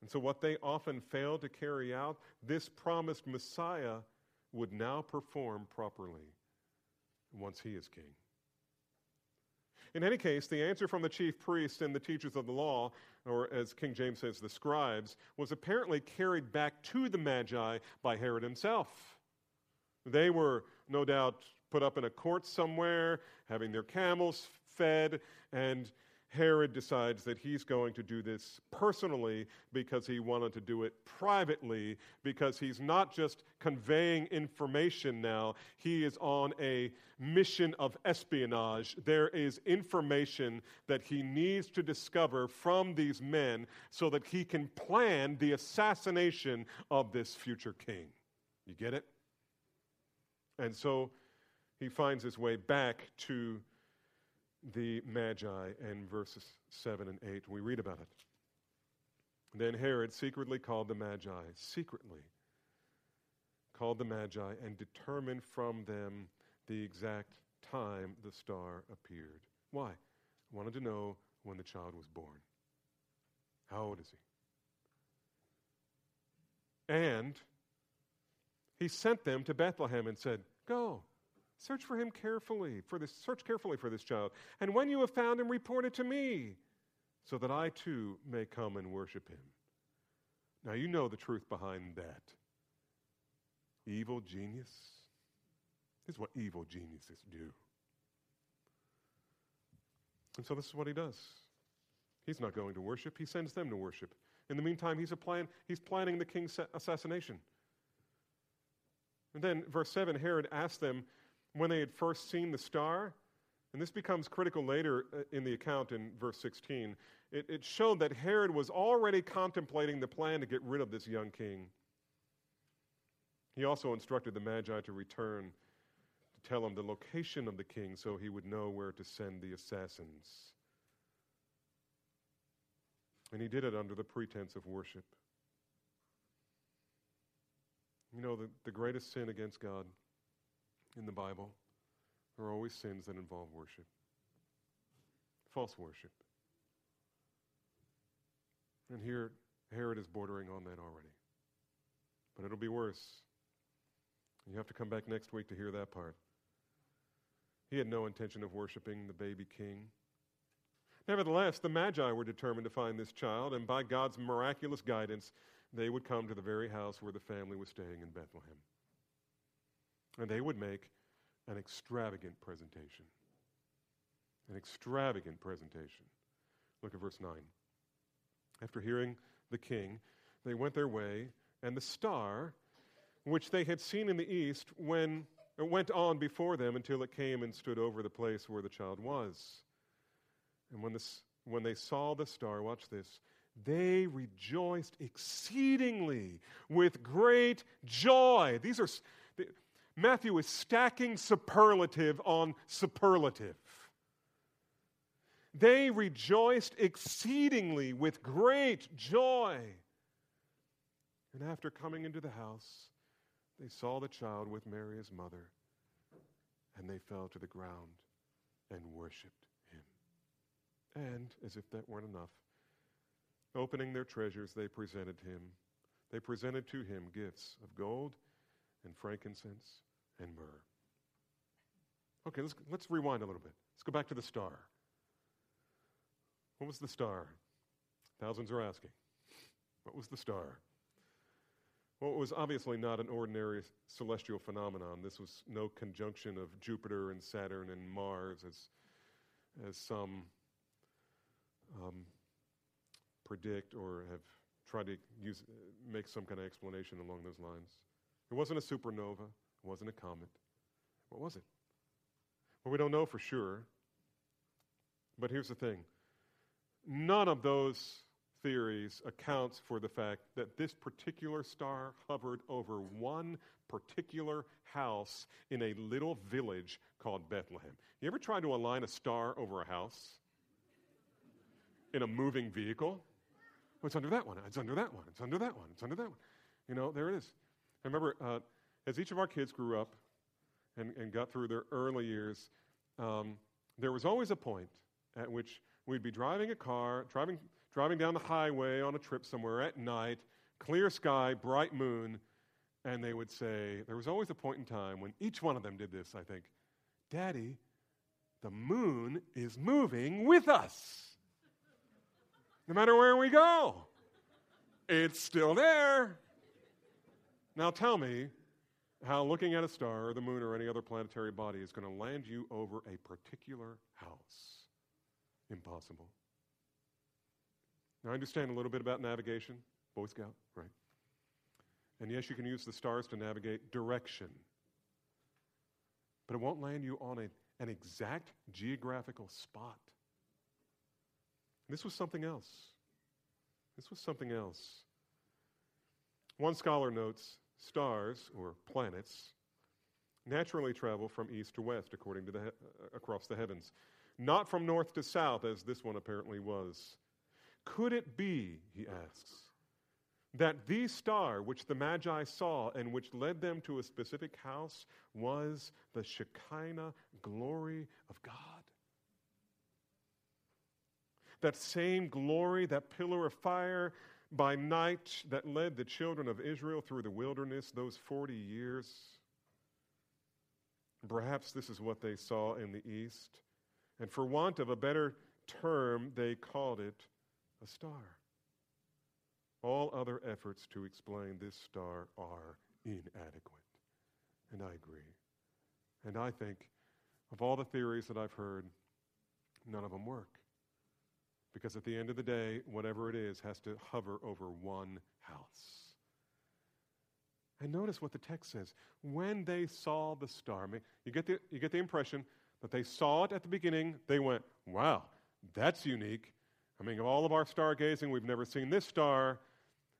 And so, what they often failed to carry out, this promised Messiah would now perform properly once he is king. In any case, the answer from the chief priests and the teachers of the law, or as King James says, the scribes, was apparently carried back to the Magi by Herod himself. They were no doubt put up in a court somewhere, having their camels fed, and Herod decides that he's going to do this personally because he wanted to do it privately, because he's not just conveying information now, he is on a mission of espionage. There is information that he needs to discover from these men so that he can plan the assassination of this future king. You get it? And so he finds his way back to the Magi in verses 7 and 8. We read about it. Then Herod secretly called the Magi, secretly called the Magi, and determined from them the exact time the star appeared. Why? Wanted to know when the child was born. How old is he? And he sent them to Bethlehem and said, Go Search for him carefully, for this, search carefully for this child. And when you have found him, report it to me, so that I too may come and worship him. Now you know the truth behind that. Evil genius. This is what evil geniuses do. And so this is what he does. He's not going to worship, he sends them to worship. In the meantime, he's, plan, he's planning the king's assassination. And then, verse 7 Herod asked them, when they had first seen the star, and this becomes critical later uh, in the account in verse 16, it, it showed that Herod was already contemplating the plan to get rid of this young king. He also instructed the Magi to return to tell him the location of the king so he would know where to send the assassins. And he did it under the pretense of worship. You know, the, the greatest sin against God in the Bible there are always sins that involve worship, false worship. And here, Herod is bordering on that already. But it'll be worse. You have to come back next week to hear that part. He had no intention of worshiping the baby king. Nevertheless, the Magi were determined to find this child, and by God's miraculous guidance, they would come to the very house where the family was staying in Bethlehem. And they would make an extravagant presentation. An extravagant presentation. Look at verse 9. After hearing the king, they went their way, and the star, which they had seen in the east, when, uh, went on before them until it came and stood over the place where the child was. And when, this, when they saw the star, watch this, they rejoiced exceedingly with great joy. These are, Matthew is stacking superlative on superlative. They rejoiced exceedingly with great joy. And after coming into the house, they saw the child with Mary, his mother, and they fell to the ground and worshiped him. And, as if that weren't enough, opening their treasures, they presented him. They presented to him gifts of gold and frankincense and myrrh. Okay, let's, let's rewind a little bit. Let's go back to the star. What was the star? Thousands are asking. What was the star? Well, it was obviously not an ordinary celestial phenomenon. This was no conjunction of Jupiter and Saturn and Mars, as, as some um, predict or have tried to use, make some kind of explanation along those lines. It wasn't a supernova, wasn't a comet. What was it? Well, we don't know for sure. But here's the thing none of those theories accounts for the fact that this particular star hovered over one particular house in a little village called Bethlehem. You ever tried to align a star over a house in a moving vehicle? Oh, it's under that one. It's under that one. It's under that one. It's under that one. You know, there it is. I remember uh, as each of our kids grew up and, and got through their early years, um, there was always a point at which we'd be driving a car, driving, driving down the highway on a trip somewhere at night, clear sky, bright moon, and they would say, there was always a point in time when each one of them did this, I think, Daddy, the moon is moving with us. No matter where we go, it's still there. Now tell me how looking at a star or the moon or any other planetary body is going to land you over a particular house. Impossible. Now, I understand a little bit about navigation, Boy Scout, right? And yes, you can use the stars to navigate direction, but it won't land you on a, an exact geographical spot. This was something else. This was something else. One scholar notes stars, or planets, naturally travel from east to west according to the he- uh, across the heavens, not from north to south, as this one apparently was. Could it be, he asks, that the star which the Magi saw and which led them to a specific house was the Shekinah glory of God? That same glory, that pillar of fire by night that led the children of Israel through the wilderness those 40 years. Perhaps this is what they saw in the east. And for want of a better term, they called it a star. All other efforts to explain this star are inadequate. And I agree. And I think of all the theories that I've heard, none of them work. Because at the end of the day, whatever it is has to hover over one house. And notice what the text says. When they saw the star, you, get the, you get the impression that they saw it at the beginning, they went, wow, that's unique. I mean, of all of our stargazing, we've never seen this star.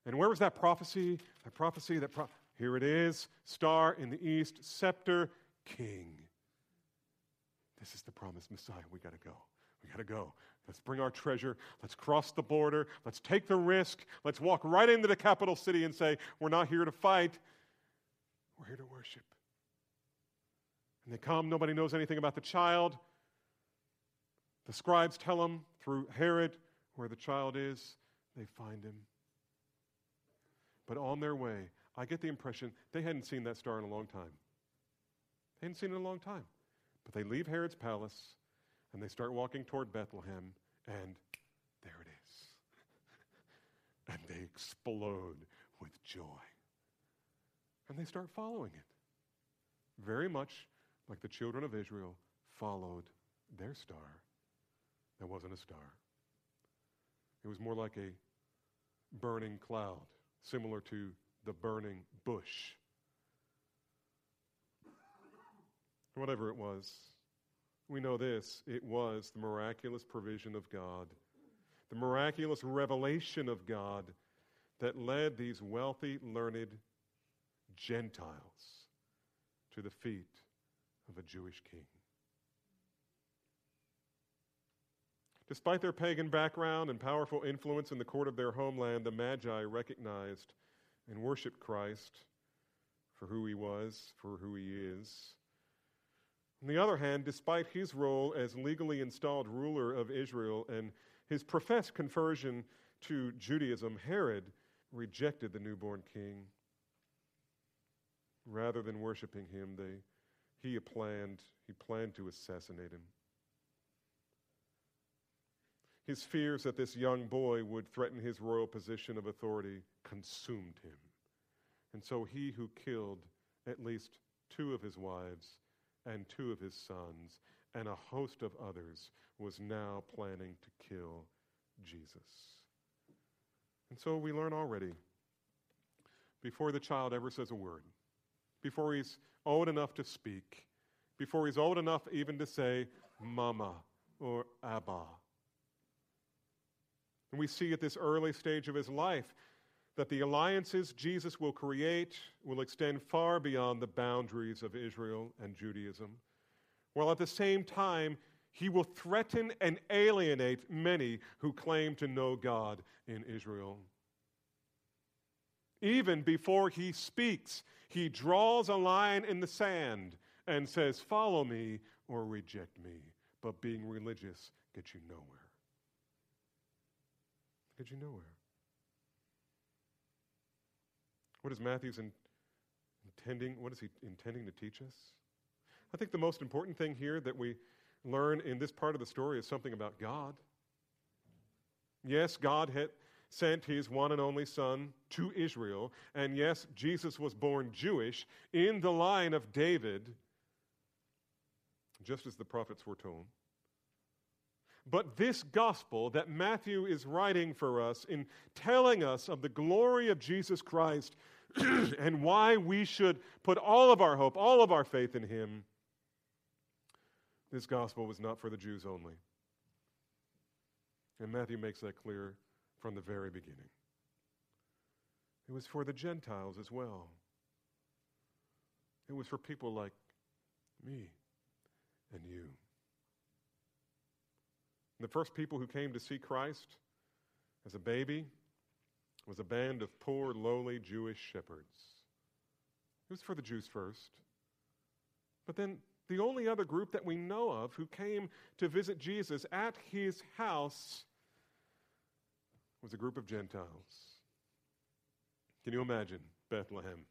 And where was that prophecy? That prophecy, that pro- here it is, star in the east, scepter, king. This is the promised Messiah. We got to go. We got to go. Let's bring our treasure. Let's cross the border. Let's take the risk. Let's walk right into the capital city and say, We're not here to fight. We're here to worship. And they come. Nobody knows anything about the child. The scribes tell them through Herod where the child is. They find him. But on their way, I get the impression they hadn't seen that star in a long time. They hadn't seen it in a long time. But they leave Herod's palace and they start walking toward Bethlehem, and there it is. and they explode with joy. And they start following it. Very much like the children of Israel followed their star. That wasn't a star, it was more like a burning cloud, similar to the burning bush. Whatever it was, we know this it was the miraculous provision of God, the miraculous revelation of God that led these wealthy, learned Gentiles to the feet of a Jewish king. Despite their pagan background and powerful influence in the court of their homeland, the Magi recognized and worshiped Christ for who he was, for who he is. On the other hand, despite his role as legally installed ruler of Israel and his professed conversion to Judaism, Herod rejected the newborn king. Rather than worshiping him, they, he planned, he planned to assassinate him. His fears that this young boy would threaten his royal position of authority consumed him. And so he who killed at least two of his wives and two of his sons and a host of others was now planning to kill Jesus. And so we learn already before the child ever says a word, before he's old enough to speak, before he's old enough even to say mama or abba. And we see at this early stage of his life that the alliances Jesus will create will extend far beyond the boundaries of Israel and Judaism, while at the same time, he will threaten and alienate many who claim to know God in Israel. Even before he speaks, he draws a line in the sand and says, Follow me or reject me. But being religious gets you nowhere. Gets you nowhere. What is Matthew's in, intending? What is he intending to teach us? I think the most important thing here that we learn in this part of the story is something about God. Yes, God had sent his one and only Son to Israel. And yes, Jesus was born Jewish in the line of David, just as the prophets were told. But this gospel that Matthew is writing for us in telling us of the glory of Jesus Christ and why we should put all of our hope, all of our faith in him, this gospel was not for the Jews only. And Matthew makes that clear from the very beginning. It was for the Gentiles as well. It was for people like me and you. The first people who came to see Christ as a baby was a band of poor, lowly Jewish shepherds. It was for the Jews first. But then the only other group that we know of who came to visit Jesus at his house was a group of Gentiles. Can you imagine Bethlehem?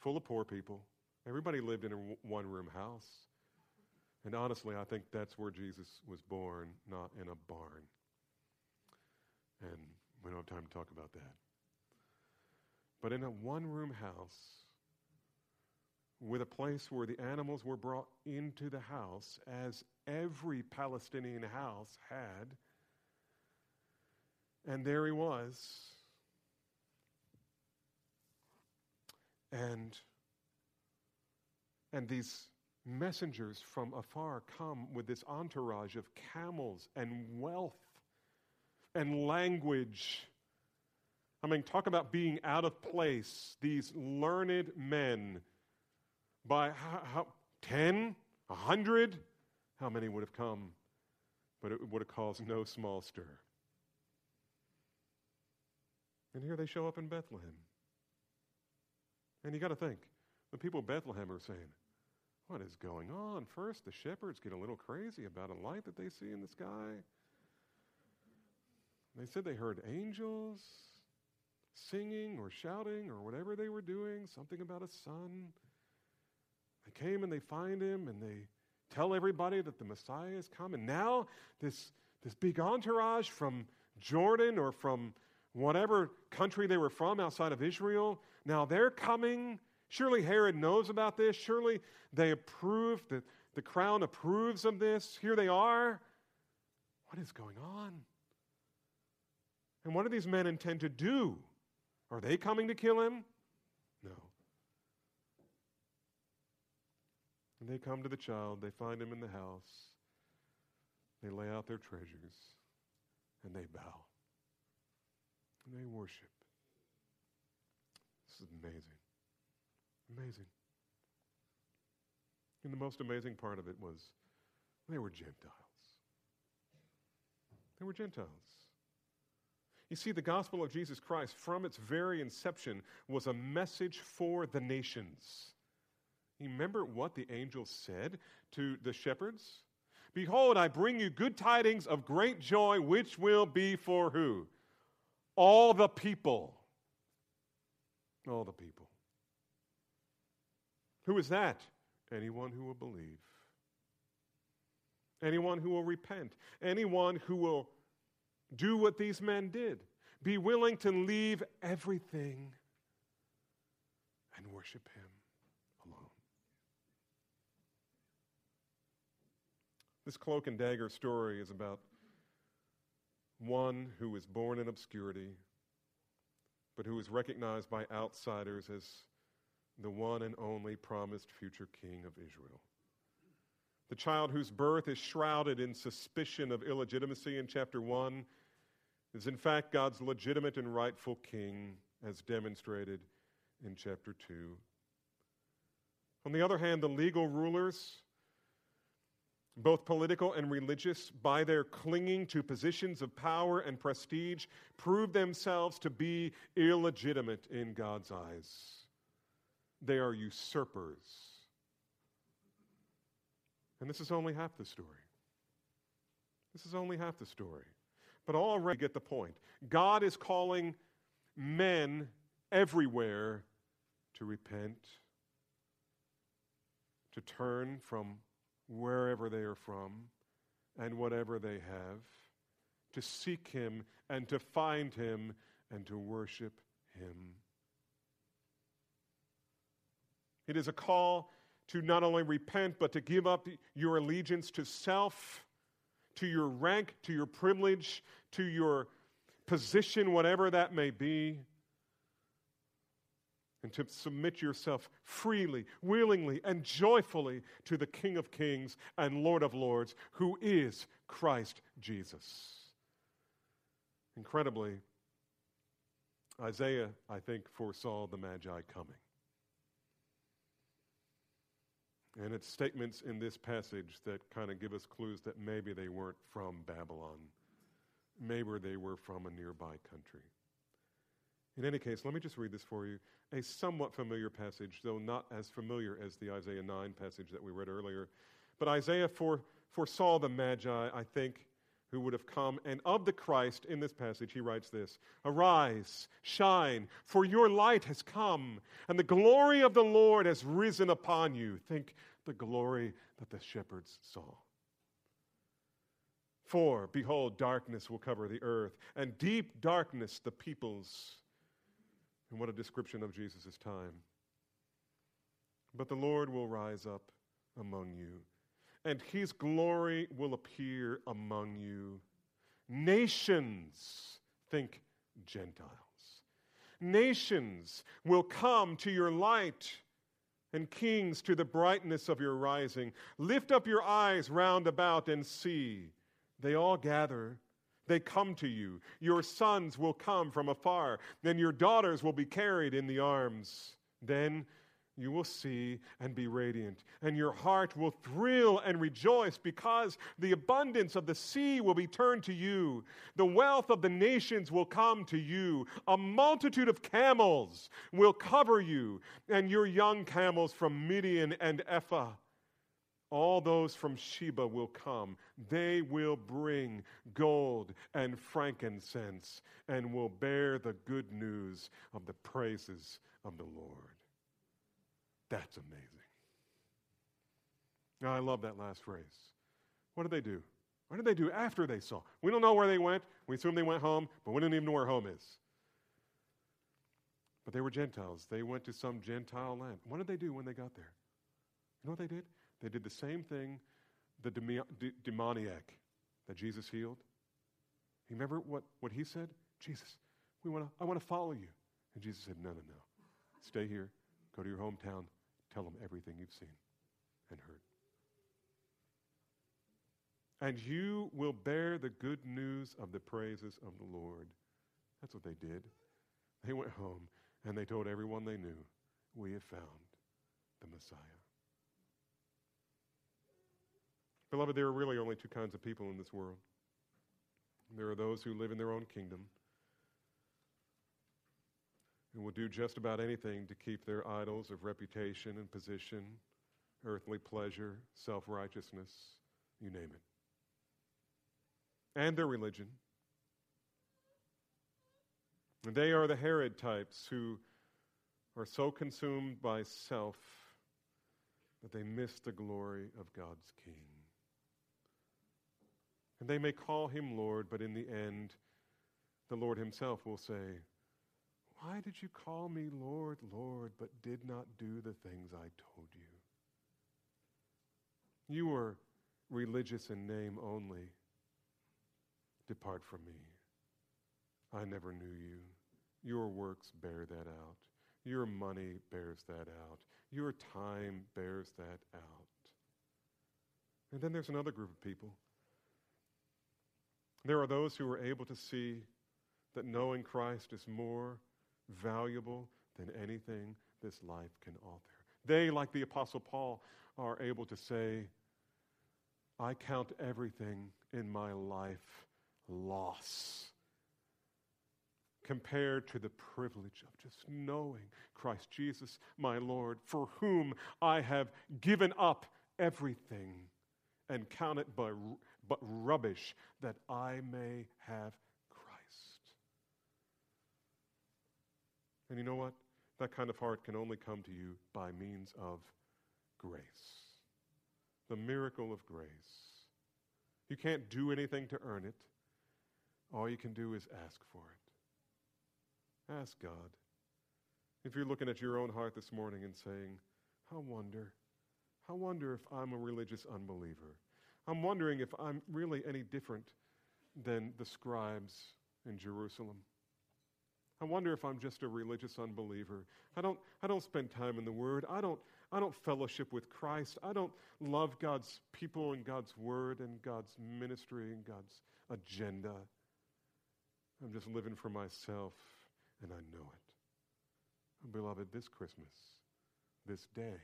Full of poor people. Everybody lived in a one room house. And honestly, I think that's where Jesus was born, not in a barn. And we don't have time to talk about that. But in a one room house, with a place where the animals were brought into the house, as every Palestinian house had, and there he was. And, and these messengers from afar come with this entourage of camels and wealth and language. I mean, talk about being out of place. These learned men, by how, how 10, 100, how many would have come? But it would have caused no small stir. And here they show up in Bethlehem. And you got to think, the people of Bethlehem are saying, What is going on? First, the shepherds get a little crazy about a light that they see in the sky. They said they heard angels singing or shouting or whatever they were doing, something about a son. They came and they find him and they tell everybody that the Messiah has come. And now this, this big entourage from Jordan or from whatever country they were from outside of Israel. Now they're coming. Surely Herod knows about this. Surely they approve, the, the crown approves of this. Here they are. What is going on? And what do these men intend to do? Are they coming to kill him? No. And they come to the child, they find him in the house, they lay out their treasures, and they bow. And they worship. This is amazing. Amazing. And the most amazing part of it was they were Gentiles. They were Gentiles. You see, the gospel of Jesus Christ, from its very inception, was a message for the nations. You remember what the angel said to the shepherds? Behold, I bring you good tidings of great joy, which will be for who? All the people. All the people. Who is that? Anyone who will believe. Anyone who will repent. Anyone who will do what these men did. Be willing to leave everything and worship Him alone. This cloak and dagger story is about one who was born in obscurity, but who was recognized by outsiders as the one and only promised future king of Israel. The child whose birth is shrouded in suspicion of illegitimacy in chapter 1 is, in fact, God's legitimate and rightful king, as demonstrated in chapter 2. On the other hand, the legal rulers, both political and religious, by their clinging to positions of power and prestige, prove themselves to be illegitimate in God's eyes. They are usurpers. And this is only half the story. This is only half the story. But already get the point. God is calling men everywhere to repent, to turn from wherever they are from and whatever they have, to seek Him and to find Him and to worship Him. It is a call to not only repent, but to give up your allegiance to self, to your rank, to your privilege, to your position, whatever that may be, and to submit yourself freely, willingly, and joyfully to the King of Kings and Lord of Lords, who is Christ Jesus. Incredibly, Isaiah, I think, foresaw the Magi coming. And it's statements in this passage that kind of give us clues that maybe they weren't from Babylon. Maybe they were from a nearby country. In any case, let me just read this for you. A somewhat familiar passage, though not as familiar as the Isaiah 9 passage that we read earlier. But Isaiah foresaw the Magi, I think, who would have come. And of the Christ, in this passage, he writes this Arise, shine, for your light has come, and the glory of the Lord has risen upon you. Think the glory that the shepherds saw. For, behold, darkness will cover the earth, and deep darkness the peoples. And what a description of Jesus' time. But the Lord will rise up among you and his glory will appear among you. Nations, think Gentiles. Nations will come to your light, and kings to the brightness of your rising. Lift up your eyes round about and see. They all gather. They come to you. Your sons will come from afar, then your daughters will be carried in the arms. Then you will see and be radiant, and your heart will thrill and rejoice because the abundance of the sea will be turned to you. The wealth of the nations will come to you. A multitude of camels will cover you, and your young camels from Midian and Ephah. All those from Sheba will come. They will bring gold and frankincense and will bear the good news of the praises of the Lord. That's amazing. Now, I love that last phrase. What did they do? What did they do after they saw? We don't know where they went. We assume they went home, but we don't even know where home is. But they were Gentiles. They went to some Gentile land. What did they do when they got there? You know what they did? They did the same thing the demoniac that Jesus healed. You remember what, what he said? Jesus, we wanna, I want to follow you. And Jesus said, No, no, no. Stay here. Go to your hometown. Tell them everything you've seen and heard. And you will bear the good news of the praises of the Lord. That's what they did. They went home and they told everyone they knew, We have found the Messiah. Beloved, there are really only two kinds of people in this world. There are those who live in their own kingdom and will do just about anything to keep their idols of reputation and position, earthly pleasure, self righteousness, you name it, and their religion. And they are the Herod types who are so consumed by self that they miss the glory of God's King. And they may call him Lord, but in the end, the Lord himself will say, Why did you call me Lord, Lord, but did not do the things I told you? You were religious in name only. Depart from me. I never knew you. Your works bear that out. Your money bears that out. Your time bears that out. And then there's another group of people there are those who are able to see that knowing Christ is more valuable than anything this life can offer. They, like the Apostle Paul, are able to say, I count everything in my life loss compared to the privilege of just knowing Christ Jesus, my Lord, for whom I have given up everything and count it by but rubbish that I may have Christ. And you know what? That kind of heart can only come to you by means of grace. The miracle of grace. You can't do anything to earn it. All you can do is ask for it. Ask God. If you're looking at your own heart this morning and saying, I wonder, I wonder if I'm a religious unbeliever. I'm wondering if I'm really any different than the scribes in Jerusalem. I wonder if I'm just a religious unbeliever. I don't, I don't spend time in the Word. I don't, I don't fellowship with Christ. I don't love God's people and God's Word and God's ministry and God's agenda. I'm just living for myself, and I know it. Oh, beloved, this Christmas, this day,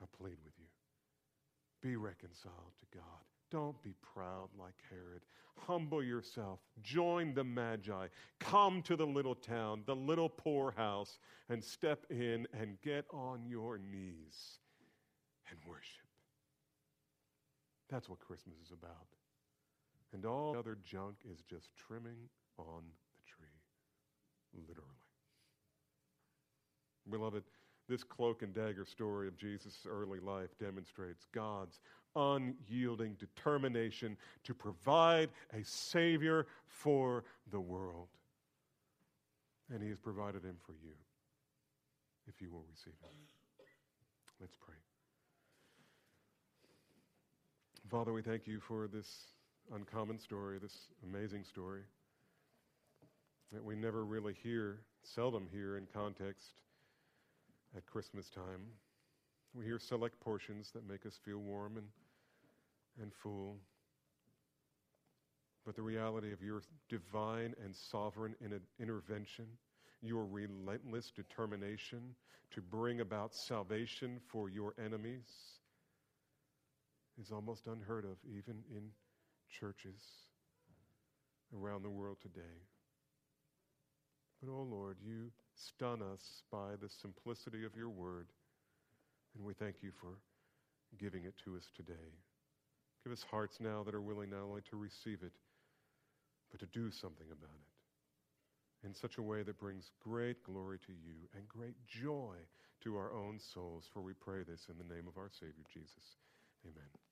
I plead with you. Be reconciled to God. Don't be proud like Herod. Humble yourself. Join the Magi. Come to the little town, the little poorhouse, and step in and get on your knees and worship. That's what Christmas is about. And all other junk is just trimming on the tree, literally. Beloved, this cloak and dagger story of Jesus' early life demonstrates God's unyielding determination to provide a Savior for the world. And He has provided Him for you if you will receive Him. Let's pray. Father, we thank you for this uncommon story, this amazing story that we never really hear, seldom hear in context at Christmas time. We hear select portions that make us feel warm and, and full. But the reality of your divine and sovereign in intervention, your relentless determination to bring about salvation for your enemies, is almost unheard of, even in churches around the world today. But, oh Lord, you stun us by the simplicity of your word. And we thank you for giving it to us today. Give us hearts now that are willing not only to receive it, but to do something about it in such a way that brings great glory to you and great joy to our own souls. For we pray this in the name of our Savior, Jesus. Amen.